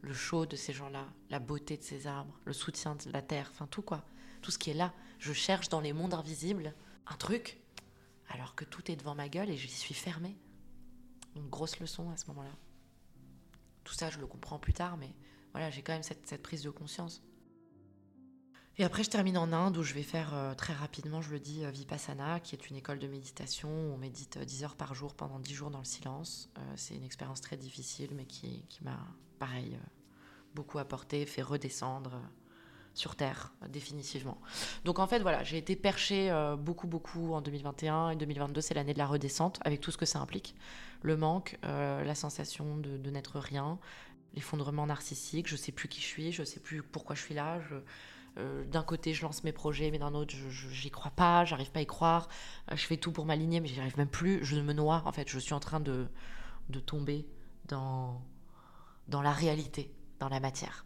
le chaud de ces gens-là, la beauté de ces arbres, le soutien de la terre, enfin tout quoi. Tout ce qui est là. Je cherche dans les mondes invisibles un truc, alors que tout est devant ma gueule et j'y suis fermée. Une grosse leçon à ce moment-là. Tout ça, je le comprends plus tard, mais voilà, j'ai quand même cette, prise de conscience. Et après, je termine en Inde où je vais faire euh, très rapidement, je le dis, Vipassana, qui est une école de méditation où on médite 10 heures par jour pendant 10 jours dans le silence. c'est une expérience très difficile, mais qui, m'a, pareil, beaucoup apporté, fait redescendre sur Terre, définitivement. Donc en fait, voilà, j'ai été perchée euh, beaucoup, beaucoup en 2021 et 2022, c'est l'année de la redescente, avec tout ce que ça implique. Le manque, euh, la sensation de, n'être rien, l'effondrement narcissique, je sais plus qui je suis, je sais plus pourquoi je suis là. Euh, d'un côté, je lance mes projets, mais d'un autre, j'y crois pas, j'arrive pas à y croire. je fais tout pour m'aligner, mais j'y arrive même plus. Je me noie, en fait, je suis en train de, de tomber dans, dans la réalité, dans la matière.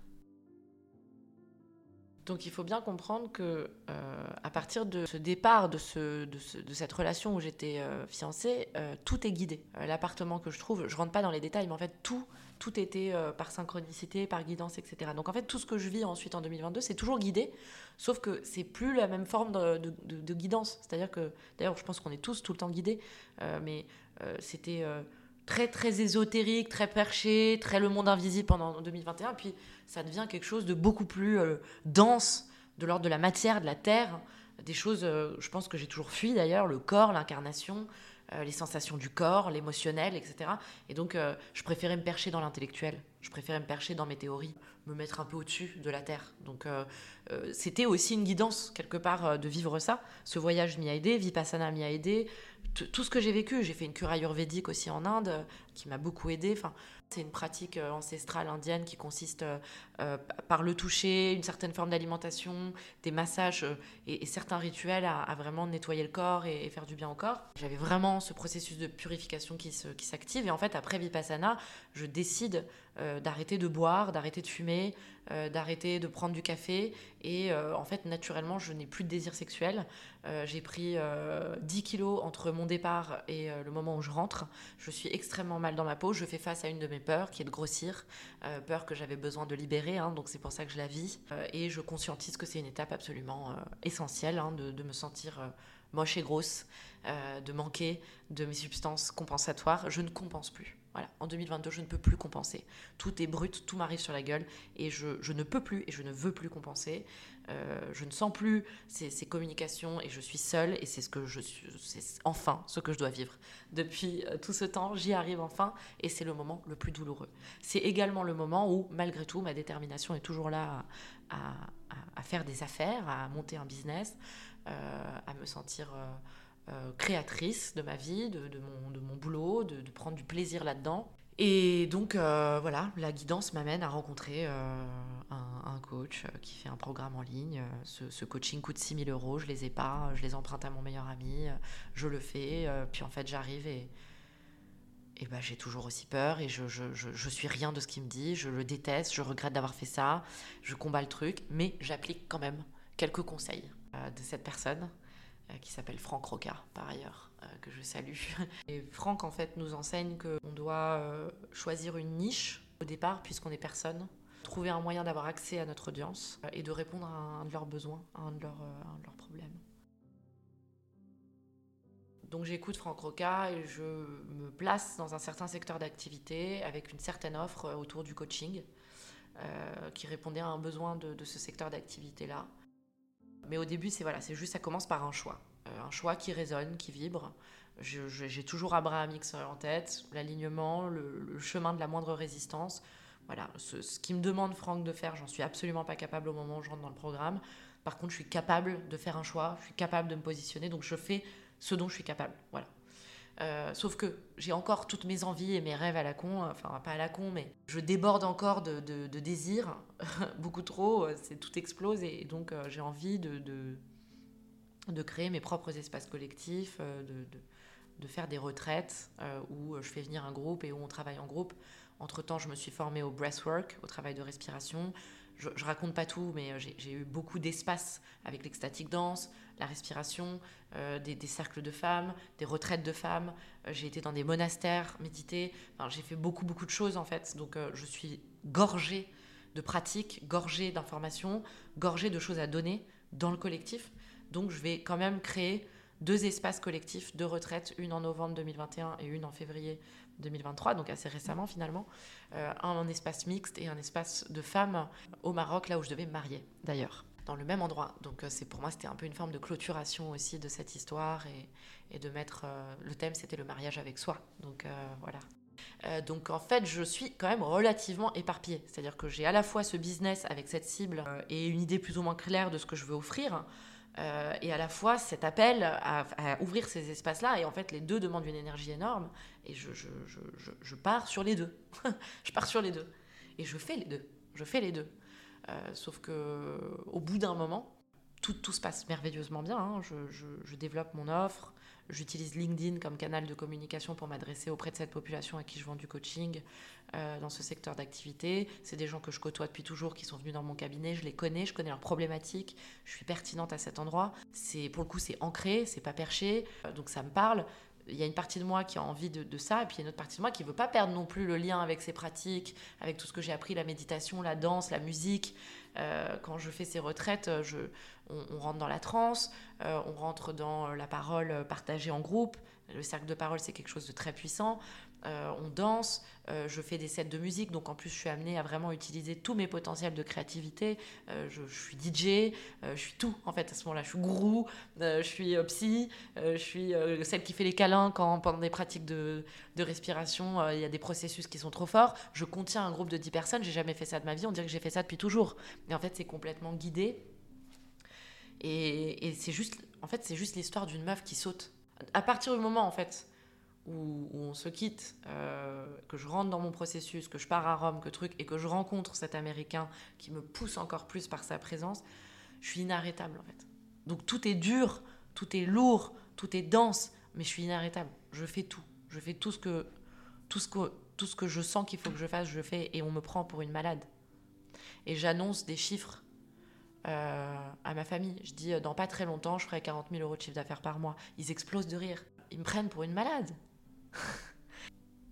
Donc il faut bien comprendre que euh, à partir de ce départ, de, ce, de, cette relation où j'étais euh, fiancée, euh, tout est guidé. L'appartement que je trouve, je rentre pas dans les détails, mais en fait tout, tout était par synchronicité, par guidance, etc. Donc en fait tout ce que je vis ensuite en 2022, c'est toujours guidé, sauf que c'est plus la même forme de, de guidance. C'est-à-dire que, d'ailleurs je pense qu'on est tous tout le temps guidés, mais c'était très très ésotérique, très perché, très le monde invisible pendant 2021. Puis ça devient quelque chose de beaucoup plus euh, dense, de l'ordre de la matière, de la terre, des choses, euh, je pense que j'ai toujours fui d'ailleurs, le corps, l'incarnation, les sensations du corps, l'émotionnel, etc. Et donc je préférais me percher dans l'intellectuel, je préférais me percher dans mes théories, me mettre un peu au-dessus de la terre. Donc c'était aussi une guidance quelque part de vivre ça. Ce voyage m'y a aidé, Vipassana m'y a aidé, tout ce que j'ai vécu. J'ai fait une cure ayurvédique aussi en Inde, euh, qui m'a beaucoup aidé. C'est une pratique euh, ancestrale indienne qui consiste euh, par le toucher, une certaine forme d'alimentation, des massages et, certains rituels à, vraiment nettoyer le corps et, faire du bien au corps. J'avais vraiment ce processus de purification qui s'active. et en fait, après Vipassana, je décide d'arrêter de boire, d'arrêter de fumer, d'arrêter de prendre du café. Et en fait, naturellement, je n'ai plus de désir sexuel. j'ai pris 10 kilos entre mon départ et le moment où je rentre. Je suis extrêmement mal dans ma peau. Je fais face à une de mes peurs, qui est de grossir, euh, peur que j'avais besoin de libérer, hein, donc c'est pour ça que je la vis. Euh, et je conscientise que c'est une étape absolument euh, essentielle hein, de, me sentir moche et grosse, de manquer de mes substances compensatoires. Je ne compense plus. Voilà. En 2022, je ne peux plus compenser. Tout est brut, tout m'arrive sur la gueule et je, ne peux plus et je ne veux plus compenser. Euh, je ne sens plus ces, communications et je suis seule et c'est ce que je c'est enfin ce que je dois vivre. Depuis euh, tout ce temps, j'y arrive enfin et c'est le moment le plus douloureux. C'est également le moment où, malgré tout, ma détermination est toujours là à, faire des affaires, à monter un business, euh, à me sentir créatrice de ma vie, de, mon, boulot, de, prendre du plaisir là-dedans. Et donc, euh, voilà, la guidance m'amène à rencontrer euh, un, coach euh, qui fait un programme en ligne. Ce, coaching coûte 6 000 euros, je les ai pas, je les emprunte à mon meilleur ami, je le fais. puis en fait, j'arrive et, et ben, j'ai toujours aussi peur et je, je, je, suis rien de ce qu'il me dit. Je le déteste, je regrette d'avoir fait ça, je combats le truc, mais j'applique quand même quelques conseils de cette personne qui s'appelle Franck Roca, par ailleurs. Euh, que je salue. Et Franck, en fait, nous enseigne qu'on doit euh, choisir une niche au départ, puisqu'on est personne, trouver un moyen d'avoir accès à notre audience euh, et de répondre à un de leurs besoins, à un de leurs, leurs problèmes. Donc j'écoute Franck Roca et je me place dans un certain secteur d'activité avec une certaine offre autour du coaching qui répondait à un besoin de, de ce secteur d'activité-là. Mais au début, c'est voilà, c'est juste, ça commence par un choix. Euh, un choix qui résonne, qui vibre. J'ai toujours Abraham X en tête, l'alignement, le, chemin de la moindre résistance. Voilà, ce, qui me demande Franck de faire, j'en suis absolument pas capable au moment où je rentre dans le programme. Par contre, je suis capable de faire un choix, je suis capable de me positionner, donc je fais ce dont je suis capable. Voilà. Euh, sauf que j'ai encore toutes mes envies et mes rêves à la con, enfin pas à la con, mais je déborde encore de, désirs, beaucoup trop, c'est tout explose et donc euh, j'ai envie de, de créer mes propres espaces collectifs, euh, de, faire des retraites euh, où je fais venir un groupe et où on travaille en groupe. Entre-temps, je me suis formée au breathwork, au travail de respiration. Je, je raconte pas tout, mais euh, j'ai eu beaucoup d'espace avec l'extatique danse, la respiration, des, cercles de femmes, des retraites de femmes. j'ai été dans des monastères, méditer. j'ai fait beaucoup, beaucoup de choses en fait. Donc, je suis gorgée de pratiques, gorgée d'informations, gorgée de choses à donner dans le collectif. Donc je vais quand même créer deux espaces collectifs de retraite, une en novembre 2021 et une en février 2023, donc assez récemment finalement, un espace mixte et un espace de femmes au Maroc, là où je devais me marier d'ailleurs dans le même endroit. Donc c'est pour moi c'était un peu une forme de clôturation aussi de cette histoire et, de mettre le thème c'était le mariage avec soi. Donc voilà. Euh, donc en fait, je suis quand même relativement éparpillée. C'est-à-dire que j'ai à la fois ce business avec cette cible euh, et une idée plus ou moins claire de ce que je veux offrir. Euh, et à la fois cet appel à, ouvrir ces espaces-là. Et en fait, les deux demandent une énergie énorme. Et je pars sur les deux. je pars sur les deux. Et je fais les deux. Je fais les deux. Sauf que au bout d'un moment, tout, tout, se passe merveilleusement bien. Hein. Je, développe mon offre, J'utilise LinkedIn comme canal de communication pour m'adresser auprès de cette population à qui je vends du coaching euh, dans ce secteur d'activité. C'est des gens que je côtoie depuis toujours, qui sont venus dans mon cabinet. Je les connais, je connais leurs problématiques. Je suis pertinente à cet endroit. C'est pour le coup, c'est ancré, c'est pas perché, euh, donc ça me parle il y a une partie de moi qui a envie de, ça, et puis il y a une autre partie de moi qui ne veut pas perdre non plus le lien avec ses pratiques, avec tout ce que j'ai appris, la méditation, la danse, la musique. Euh, quand je fais ces retraites, je, on, rentre dans la transe, euh, on rentre dans la parole partagée en groupe. Le cercle de parole, c'est quelque chose de très puissant. Euh, on danse, euh, je fais des sets de musique, donc en plus je suis amenée à vraiment utiliser tous mes potentiels de créativité. Je, suis DJ, je suis tout en fait à ce moment-là. Je suis gourou, je suis psy, je suis celle qui fait les câlins quand pendant des pratiques de, de respiration, il y a des processus qui sont trop forts. Je contiens un groupe de 10 personnes, j'ai jamais fait ça de ma vie, on dirait que j'ai fait ça depuis toujours. Mais en fait c'est complètement guidé et, c'est juste, en fait, c'est juste l'histoire d'une meuf qui saute. À partir du moment, en fait, où, on se quitte, euh, que je rentre dans mon processus, que je pars à Rome, que truc, et que je rencontre cet Américain qui me pousse encore plus par sa présence, je suis inarrêtable, en fait. Donc tout est dur, tout est lourd, tout est dense, mais je suis inarrêtable. Je fais tout. Je fais tout ce que, tout ce que, tout ce que je sens qu'il faut que je fasse, je fais, et on me prend pour une malade. Et j'annonce des chiffres euh, à ma famille. Je dis, euh, dans pas très longtemps, je ferai 40 000 euros de chiffre d'affaires par mois. Ils explosent de rire. Ils me prennent pour une malade.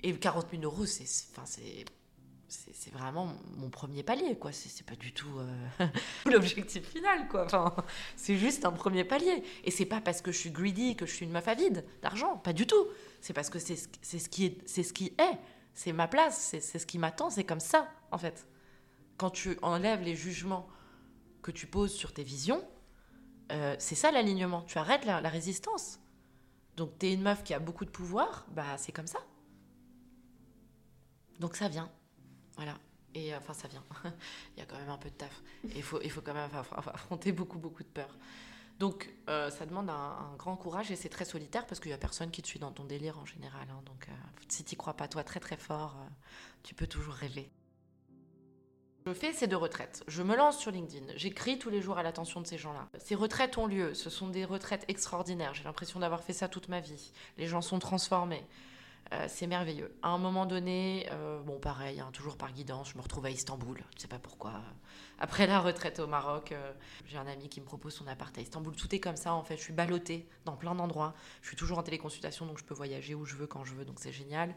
Et 40 000 euros, c'est, enfin, c'est, c'est, vraiment mon premier palier, quoi. C'est, pas du tout euh, l'objectif final, quoi. Enfin, c'est juste un premier palier. Et c'est pas parce que je suis greedy que je suis une meuf avide d'argent, pas du tout. C'est parce que c'est, c'est ce qui est, c'est ce qui est. C'est ma place, c'est, c'est ce qui m'attend, c'est comme ça, en fait. Quand tu enlèves les jugements que tu poses sur tes visions, euh, c'est ça l'alignement. Tu arrêtes la, résistance. Donc tu es une meuf qui a beaucoup de pouvoir, bah c'est comme ça. Donc ça vient. Voilà. Et euh, enfin ça vient. il y a quand même un peu de taf. Il faut, il faut quand même affronter beaucoup, beaucoup de peur. Donc euh, ça demande un, grand courage et c'est très solitaire parce qu'il n'y a personne qui te suit dans ton délire en général. Hein. Donc si tu crois pas toi très très fort, tu peux toujours rêver. Je fais ces deux retraites. Je me lance sur LinkedIn. J'écris tous les jours à l'attention de ces gens-là. Ces retraites ont lieu. Ce sont des retraites extraordinaires. J'ai l'impression d'avoir fait ça toute ma vie. Les gens sont transformés. Euh, c'est merveilleux. À un moment donné, euh, bon pareil, hein, toujours par guidance, je me retrouve à Istanbul. Je ne sais pas pourquoi. Après la retraite au Maroc, euh, j'ai un ami qui me propose son appart à Istanbul. Tout est comme ça en fait. Je suis ballottée dans plein d'endroits. Je suis toujours en téléconsultation, donc je peux voyager où je veux, quand je veux, donc c'est génial.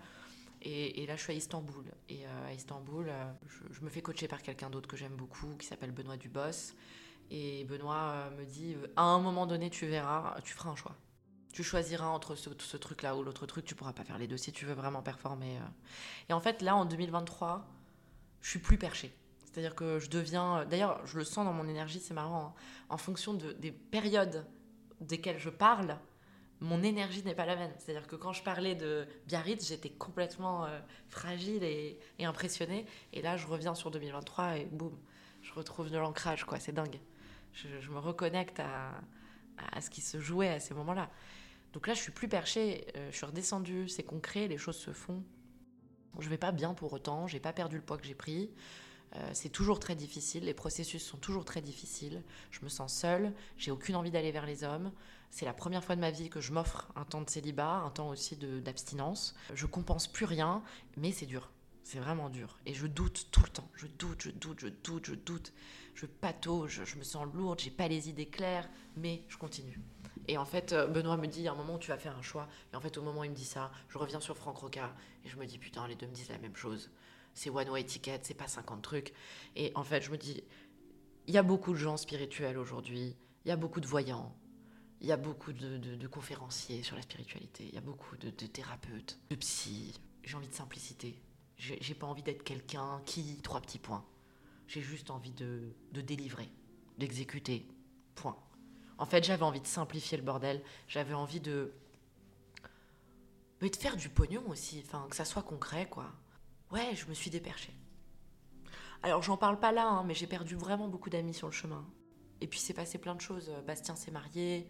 Et, là, je suis à Istanbul. Et euh, à Istanbul, euh, je, me fais coacher par quelqu'un d'autre que j'aime beaucoup, qui s'appelle Benoît Dubos. Et Benoît euh, me dit, à un moment donné, tu verras, tu feras un choix. Tu choisiras entre ce, truc-là ou l'autre truc, tu pourras pas faire les deux si tu veux vraiment performer. Et en fait, là, en 2023, je suis plus perchée. C'est-à-dire que je deviens... D'ailleurs, je le sens dans mon énergie, c'est marrant. Hein. en fonction de, des périodes desquelles je parle, mon énergie n'est pas la même. C'est-à-dire que quand je parlais de Biarritz, j'étais complètement euh, fragile et, impressionnée. Et là, je reviens sur 2023 et boum, je retrouve de l'ancrage, quoi. C'est dingue. Je, me reconnecte à, ce qui se jouait à ces moments-là. Donc là, je suis plus perchée, euh, je suis redescendue, c'est concret, les choses se font. Je vais pas bien pour autant, j'ai pas perdu le poids que j'ai pris. Euh, c'est toujours très difficile, les processus sont toujours très difficiles. Je me sens seule, j'ai aucune envie d'aller vers les hommes. C'est la première fois de ma vie que je m'offre un temps de célibat, un temps aussi d'abstinence. Je compense plus rien, mais c'est dur. C'est vraiment dur. Et je doute tout le temps. Je doute, je doute, je doute, je doute. Je patauge, je me sens lourde, j'ai pas les idées claires, mais je continue. Et en fait, euh, Benoît me dit, à un moment, tu vas faire un choix. Et en fait, au moment où il me dit ça, je reviens sur Franck Roca et je me dis, putain, les deux me disent la même chose c'est one way ticket, c'est pas 50 trucs. Et en fait, je me dis, il y a beaucoup de gens spirituels aujourd'hui, il y a beaucoup de voyants, il y a beaucoup de, conférenciers sur la spiritualité, il y a beaucoup de, thérapeutes, de psy. j'ai envie de simplicité. J'ai pas envie d'être quelqu'un qui, trois petits points. J'ai juste envie de, délivrer, d'exécuter, point. En fait, j'avais envie de simplifier le bordel. J'avais envie de. Mais de faire du pognon aussi, enfin, que ça soit concret, quoi. Ouais, je me suis déperchée. Alors, j'en parle pas là, hein, mais j'ai perdu vraiment beaucoup d'amis sur le chemin. Et puis, c'est passé plein de choses. Bastien s'est marié.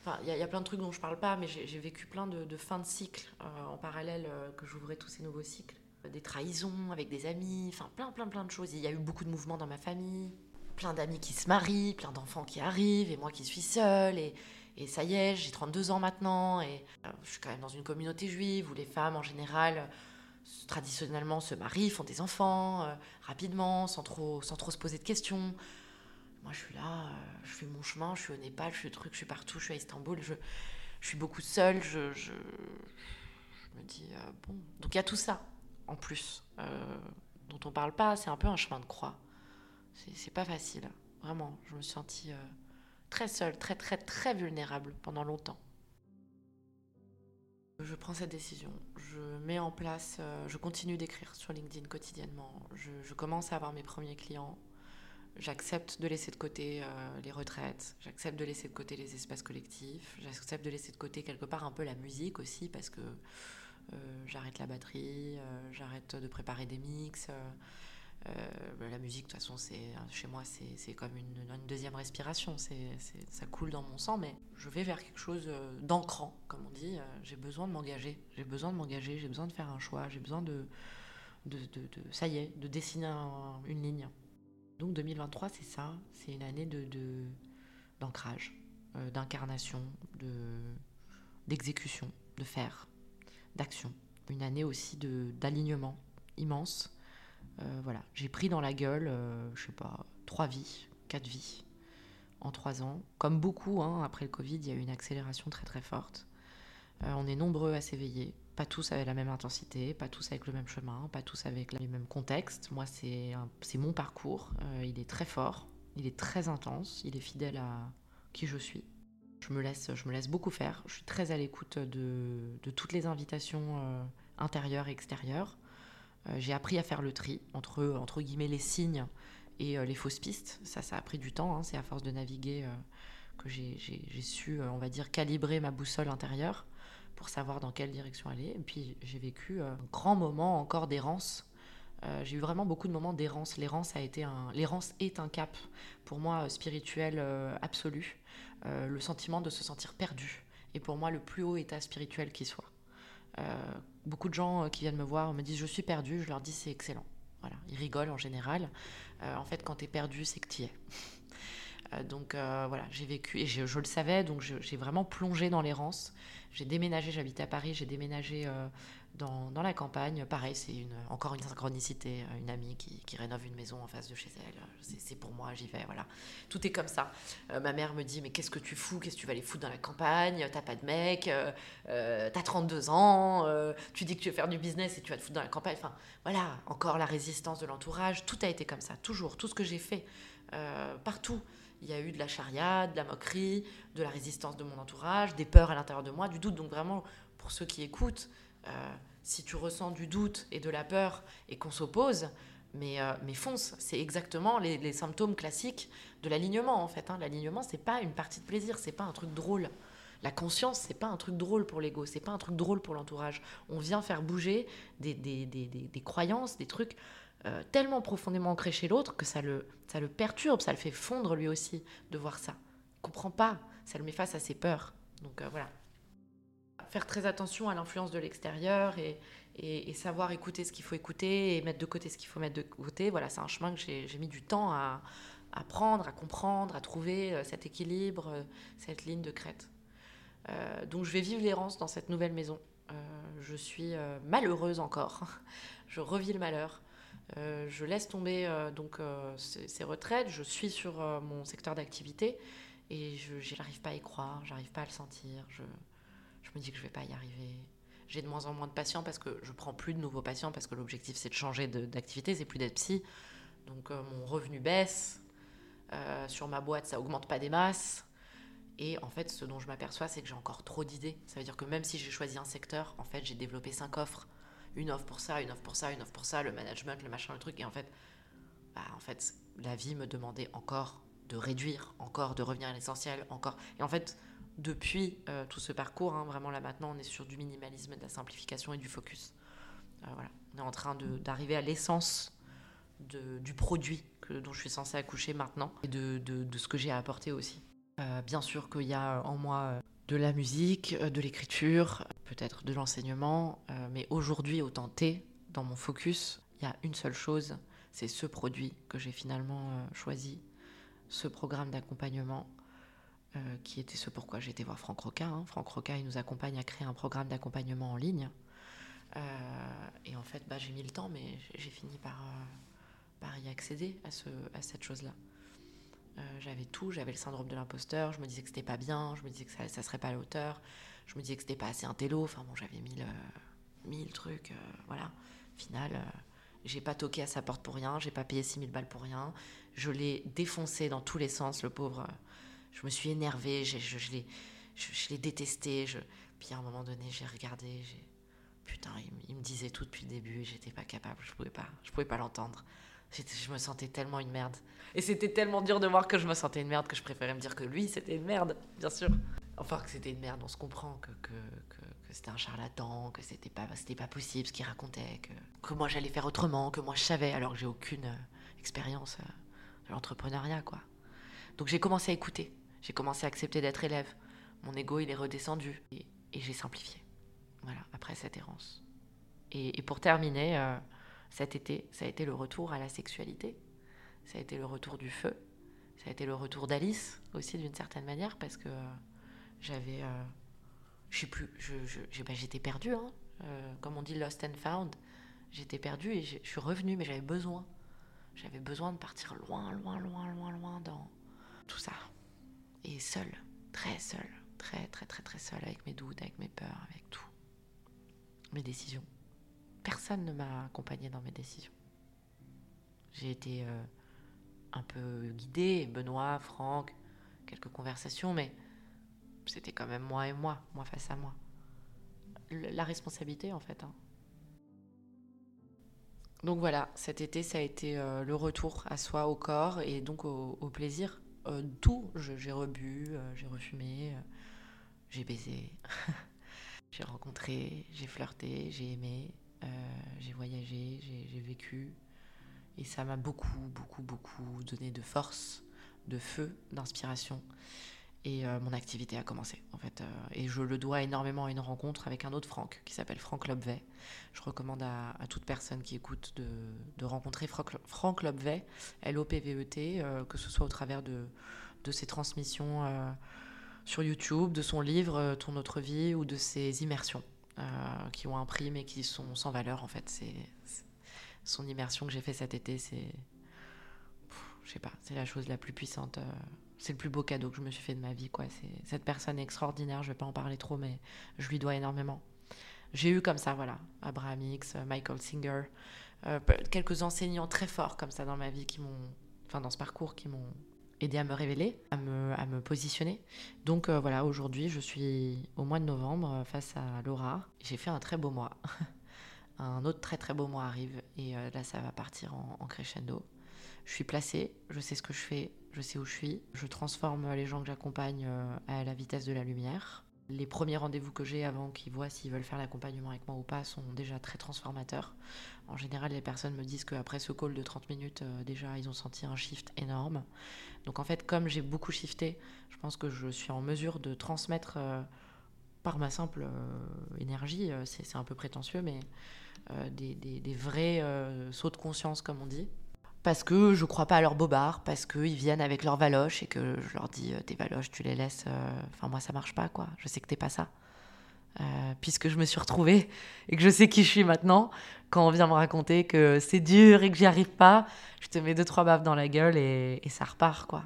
Enfin, il y, a plein de trucs dont je parle pas, mais j'ai vécu plein de, fins de cycle euh, en parallèle euh, que j'ouvrais tous ces nouveaux cycles. Des trahisons avec des amis, enfin, plein, plein, plein de choses. Il y a eu beaucoup de mouvements dans ma famille plein d'amis qui se marient, plein d'enfants qui arrivent, et moi qui suis seule, et, ça y est, j'ai 32 ans maintenant, et euh, je suis quand même dans une communauté juive où les femmes en général traditionnellement se marient, font des enfants euh, rapidement, sans trop, sans trop se poser de questions. Moi je suis là, euh, je fais mon chemin, je suis au Népal, je suis truc, je suis partout, je suis à Istanbul, je, suis beaucoup seule, je, me dis, bon. Donc il y a tout ça en plus, dont on parle pas, c'est un peu un chemin de croix. C'est pas facile, vraiment. Je me suis sentie euh, très seule, très très très vulnérable pendant longtemps. Je prends cette décision. Je mets en place, euh, je continue d'écrire sur LinkedIn quotidiennement. Je, commence à avoir mes premiers clients. J'accepte de laisser de côté euh, les retraites. J'accepte de laisser de côté les espaces collectifs. J'accepte de laisser de côté quelque part un peu la musique aussi parce que j'arrête la batterie, j'arrête de préparer des mix. Euh, la musique, de toute façon, c'est chez moi, c'est comme une, deuxième respiration. Ça coule dans mon sang, mais je vais vers quelque chose euh, d'ancrant, comme on dit. Euh, j'ai besoin de m'engager. J'ai besoin de m'engager. J'ai besoin de faire un choix. J'ai besoin de, de, ça y est, de dessiner une ligne. Donc 2023, c'est ça. C'est une année de d'ancrage, d'incarnation, de d'exécution, de faire, d'action. Une année aussi de d'alignement immense euh, voilà, j'ai pris dans la gueule, euh, je sais pas, trois vies, quatre vies en trois ans. Comme beaucoup, hein, après le Covid, il y a eu une accélération très très forte. Euh, on est nombreux à s'éveiller, pas tous avec la même intensité, pas tous avec le même chemin, pas tous avec le même contexte. Moi, c'est mon parcours, il est très fort, il est très intense, il est fidèle à qui je suis. Je me laisse, je me laisse beaucoup faire, je suis très à l'écoute de, de, toutes les invitations intérieures et extérieures. Euh, j'ai appris à faire le tri entre, entre guillemets, les signes et euh, les fausses pistes. Ça, ça a pris du temps. Hein. C'est à force de naviguer euh, que j'ai su, on va dire, calibrer ma boussole intérieure pour savoir dans quelle direction aller. Et puis j'ai vécu un grand moment encore d'errance. j'ai eu vraiment beaucoup de moments d'errance. L'errance a été un, l'errance est un cap pour moi spirituel absolu. le sentiment de se sentir perdu. Et pour moi le plus haut état spirituel qui soit. Euh, beaucoup de gens euh, qui viennent me voir me disent je suis perdu, je leur dis c'est excellent. Voilà, ils rigolent en général. Euh, en fait, quand tu es perdu, c'est que tu y es. Donc voilà, j'ai vécu, et je, le savais, donc j'ai vraiment plongé dans l'errance. J'ai déménagé, j'habitais à Paris, j'ai déménagé dans, dans, la campagne. Pareil, c'est une, encore une synchronicité. Euh, une amie qui, rénove une maison en face de chez elle. C'est pour moi, j'y vais. Voilà. Tout est comme ça. Euh, ma mère me dit Mais qu'est-ce que tu fous? Qu'est-ce que tu vas aller foutre dans la campagne? T'as pas de mec, euh, t'as 32 ans, tu dis que tu veux faire du business et tu vas te foutre dans la campagne. Enfin, voilà, encore la résistance de l'entourage. Tout a été comme ça, toujours. Tout ce que j'ai fait, partout. Il y a eu de la charia, de la moquerie, de la résistance de mon entourage, des peurs à l'intérieur de moi, du doute. Donc vraiment, pour ceux qui écoutent, euh, si tu ressens du doute et de la peur et qu'on s'oppose, mais, euh, mais fonce, c'est exactement les, symptômes classiques de l'alignement en fait. Hein. L'alignement, c'est pas une partie de plaisir, c'est pas un truc drôle. La conscience, c'est pas un truc drôle pour l'ego, c'est pas un truc drôle pour l'entourage. On vient faire bouger des, des, des, des croyances, des trucs euh, tellement profondément ancrés chez l'autre que ça le, ça le perturbe, ça le fait fondre lui aussi de voir ça. Il comprend pas, ça le met face à ses peurs. Donc voilà faire très attention à l'influence de l'extérieur et, savoir écouter ce qu'il faut écouter et mettre de côté ce qu'il faut mettre de côté. Voilà, c'est un chemin que j'ai mis du temps à, à, à comprendre, à trouver euh, cet équilibre, euh, cette ligne de crête. Euh, donc je vais vivre l'errance dans cette nouvelle maison. je suis malheureuse encore. je revis le malheur. Je laisse tomber donc ces, ces, retraites. Je suis sur mon secteur d'activité et je n'arrive pas à y croire, j'arrive pas à le sentir. Je, me dis que je vais pas y arriver. J'ai de moins en moins de patients parce que je prends plus de nouveaux patients parce que l'objectif c'est de changer d'activité, c'est plus d'être psy. Donc euh, mon revenu baisse. Euh, sur ma boîte, ça augmente pas des masses. Et en fait, ce dont je m'aperçois, c'est que j'ai encore trop d'idées. Ça veut dire que même si j'ai choisi un secteur, en fait, j'ai développé cinq offres. Une offre pour ça, une offre pour ça, une offre pour ça, le management, le machin, le truc. Et en fait, bah, en fait, la vie me demandait encore de réduire, encore de revenir à l'essentiel, encore. Et en fait, depuis euh, tout ce parcours, hein, vraiment là maintenant, on est sur du minimalisme, de la simplification et du focus. Euh, voilà. On est en train d'arriver à l'essence du produit que, dont je suis censée accoucher maintenant et de, ce que j'ai à apporter aussi. Euh, bien sûr qu'il y a en moi de la musique, de l'écriture, peut-être de l'enseignement, mais aujourd'hui, au temps T, dans mon focus, il y a une seule chose, c'est ce produit que j'ai finalement choisi, ce programme d'accompagnement euh, qui était ce pourquoi j'ai été voir Franck Roca. Hein. Franck Roca, il nous accompagne à créer un programme d'accompagnement en ligne. Euh, et en fait, bah, j'ai mis le temps, mais j'ai fini par, euh, y accéder à cette chose-là. J'avais tout, j'avais le syndrome de l'imposteur, je me disais que c'était pas bien, je me disais que ça, serait pas à la hauteur, je me disais que c'était pas assez intello, enfin bon, j'avais mille, mille trucs, voilà. Final, j'ai pas toqué à sa porte pour rien, j'ai pas payé 6000 balles pour rien, je l'ai défoncé dans tous les sens, le pauvre je me suis énervée, je, je, je l'ai détesté. Puis à un moment donné, j'ai regardé, j'ai... Putain, il, me disait tout depuis le début j'étais pas capable, je pouvais pas, je pouvais pas l'entendre. Je me sentais tellement une merde. Et c'était tellement dur de voir que je me sentais une merde que je préférais me dire que lui, c'était une merde, bien sûr. Enfin, que c'était une merde, on se comprend, que, que, que, c'était un charlatan, que c'était pas, pas possible ce qu'il racontait, que, que moi j'allais faire autrement, que moi je savais, alors que j'ai aucune euh, expérience euh, de l'entrepreneuriat, quoi. Donc j'ai commencé à écouter. J'ai commencé à accepter d'être élève. Mon ego, il est redescendu. Et, j'ai simplifié. Voilà, après cette errance. Et, pour terminer, euh, cet été, ça a été le retour à la sexualité. Ça a été le retour du feu. Ça a été le retour d'Alice aussi, d'une certaine manière, parce que euh, j'avais. Euh, je sais plus. J'étais perdue, hein. comme on dit Lost and Found. J'étais perdue et je suis revenue, mais j'avais besoin. J'avais besoin de partir loin, loin, loin, loin, loin dans tout ça et seule, très seule, très très très très seule avec mes doutes, avec mes peurs, avec tout. Mes décisions. Personne ne m'a accompagnée dans mes décisions. J'ai été euh, un peu guidée, Benoît, Franck, quelques conversations, mais c'était quand même moi et moi, moi face à moi. La responsabilité en fait. Hein. Donc voilà, cet été, ça a été euh, le retour à soi, au corps et donc au plaisir euh, tout. J'ai rebu, j'ai refumé, j'ai baisé, j'ai rencontré, j'ai flirté, j'ai aimé, j'ai voyagé, j'ai vécu. Et ça m'a beaucoup, beaucoup, beaucoup donné de force, de feu, d'inspiration. Et mon activité a commencé, en fait. et je le dois énormément à une rencontre avec un autre Franck, qui s'appelle Franck Lobvet. Je recommande à, toute personne qui écoute de, rencontrer Franck, Franck Lobvet, L-O-P-V-E-T, que ce soit au travers de, de ses transmissions sur YouTube, de son livre Ton autre vie, ou de ses immersions, qui ont un prix, mais qui sont sans valeur, en fait. C'est son immersion que j'ai fait cet été, c'est... Je sais pas, c'est la chose la plus puissante c'est le plus beau cadeau que je me suis fait de ma vie. Quoi. Cette personne extraordinaire, je vais pas en parler trop, mais je lui dois énormément. J'ai eu comme ça, voilà, Abraham X, Michael Singer, euh, quelques enseignants très forts comme ça dans ma vie qui m'ont, enfin dans ce parcours, qui m'ont aidé à me révéler, à me, à me positionner. Donc euh, voilà, aujourd'hui, je suis au mois de novembre euh, face à Laura. J'ai fait un très beau mois. un autre très très beau mois arrive et là, ça va partir en crescendo. Je suis placée, je sais ce que je fais, je sais où je suis. Je transforme les gens que j'accompagne euh, à la vitesse de la lumière. Les premiers rendez-vous que j'ai avant qu'ils voient s'ils veulent faire l'accompagnement avec moi ou pas sont déjà très transformateurs. En général, les personnes me disent qu'après ce call de 30 minutes, euh, déjà, ils ont senti un shift énorme. Donc en fait, comme j'ai beaucoup shifté, je pense que je suis en mesure de transmettre euh, par ma simple énergie, c'est un peu prétentieux, mais des, vrais sauts de conscience, comme on dit parce que je crois pas à leurs bobards, parce qu'ils viennent avec leurs valoches et que je leur dis euh, tes valoches, tu les laisses. Euh, enfin, moi, ça marche pas, quoi. Je sais que t'es pas ça. Euh, puisque je me suis retrouvée et que je sais qui je suis maintenant, quand on vient me raconter que c'est dur et que j'y arrive pas, je te mets deux, trois baves dans la gueule et, ça repart, quoi.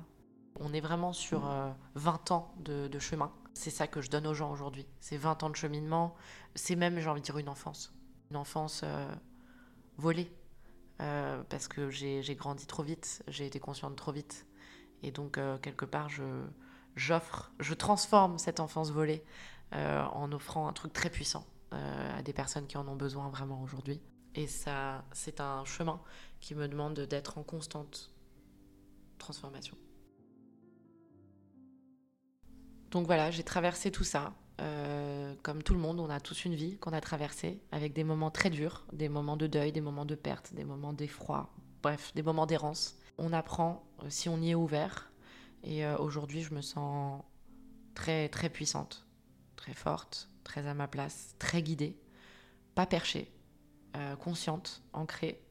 On est vraiment sur 20 ans de, de chemin. C'est ça que je donne aux gens aujourd'hui. C'est 20 ans de cheminement. C'est même, j'ai envie de dire, une enfance. Une enfance volée euh, parce que j'ai grandi trop vite, j'ai été consciente trop vite. Et donc, euh, quelque part, je, j'offre, je transforme cette enfance volée euh, en offrant un truc très puissant à des personnes qui en ont besoin vraiment aujourd'hui. Et ça, c'est un chemin qui me demande d'être en constante transformation. Donc voilà, j'ai traversé tout ça. Euh, comme tout le monde, on a tous une vie qu'on a traversée, avec des moments très durs, des moments de deuil, des moments de perte, des moments d'effroi, bref, des moments d'errance. On apprend euh, si on y est ouvert. Et euh, aujourd'hui, je me sens très, très puissante, très forte, très à ma place, très guidée, pas perchée, consciente, ancrée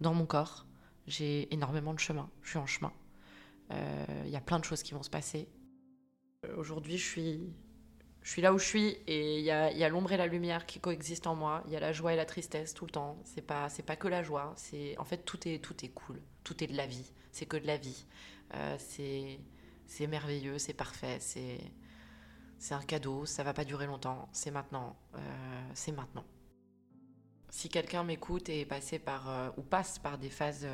dans mon corps. J'ai énormément de chemin, je suis en chemin. Il y a plein de choses qui vont se passer. Aujourd'hui, je suis je suis là où je suis et il y a, l'ombre et la lumière qui coexistent en moi. Il y a la joie et la tristesse tout le temps. C'est pas c'est pas que la joie. C'est en fait tout est tout est cool. Tout est de la vie. C'est que de la vie. Euh, c'est merveilleux. C'est parfait. C'est c'est un cadeau. Ça va pas durer longtemps. C'est maintenant. Euh, c'est maintenant. Si quelqu'un m'écoute et est par euh, ou passe par des phases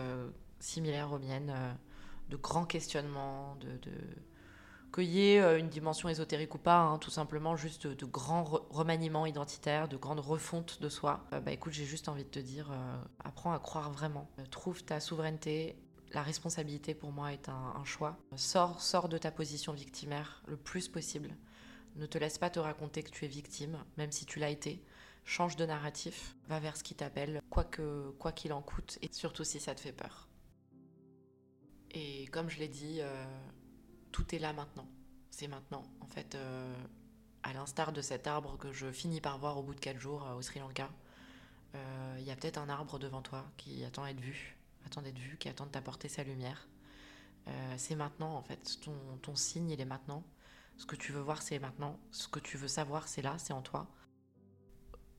similaires aux miennes, de grands questionnements, de qu'il y ait euh, une dimension ésotérique ou pas, hein, tout simplement juste de, grands remaniements identitaires, de grandes refontes de soi, euh, bah écoute, j'ai juste envie de te dire, euh, apprends à croire vraiment. trouve ta souveraineté. La responsabilité pour moi est un, choix. Sors, sors de ta position victimaire le plus possible. Ne te laisse pas te raconter que tu es victime, même si tu l'as été. Change de narratif, va vers ce qui t'appelle, quoi quoi qu'il en coûte, et surtout si ça te fait peur. Et comme je l'ai dit, tout est là maintenant. C'est maintenant. En fait, euh, à l'instar de cet arbre que je finis par voir au bout de quatre jours euh, au Sri Lanka, euh, il y a peut-être un arbre devant toi qui attend d'être vu, attend d'être vu, qui attend de t'apporter sa lumière. c'est maintenant en fait. Ton, ton signe, il est maintenant. Ce que tu veux voir, c'est maintenant. Ce que tu veux savoir, c'est là, c'est en toi.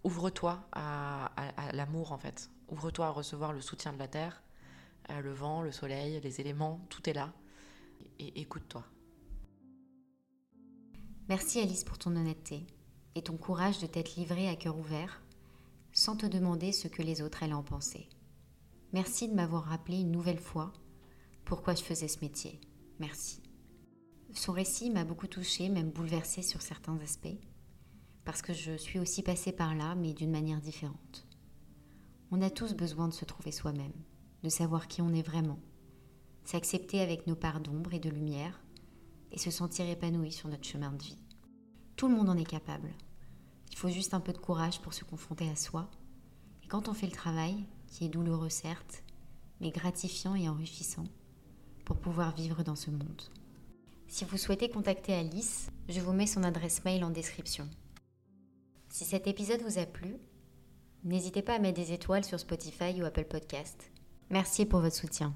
Ouvre-toi à l'amour en fait. Ouvre-toi à recevoir le soutien de la terre, le vent, le soleil, les éléments, tout est là et écoute-toi. Merci Alice pour ton honnêteté et ton courage de t'être livrée à cœur ouvert sans te demander ce que les autres allaient en penser. Merci de m'avoir rappelé une nouvelle fois pourquoi je faisais ce métier. Merci. Son récit m'a beaucoup touchée, même bouleversée sur certains aspects, parce que je suis aussi passée par là, mais d'une manière différente. On a tous besoin de se trouver soi-même, de savoir qui on est vraiment, s'accepter avec nos parts d'ombre et de lumière, et se sentir épanoui sur notre chemin de vie. Tout le monde en est capable. Il faut juste un peu de courage pour se confronter à soi. Et quand on fait le travail, qui est douloureux certes, mais gratifiant et enrichissant, pour pouvoir vivre dans ce monde. Si vous souhaitez contacter Alice, je vous mets son adresse mail en description. Si cet épisode vous a plu, n'hésitez pas à mettre des étoiles sur Spotify ou Apple Podcast. Merci pour votre soutien.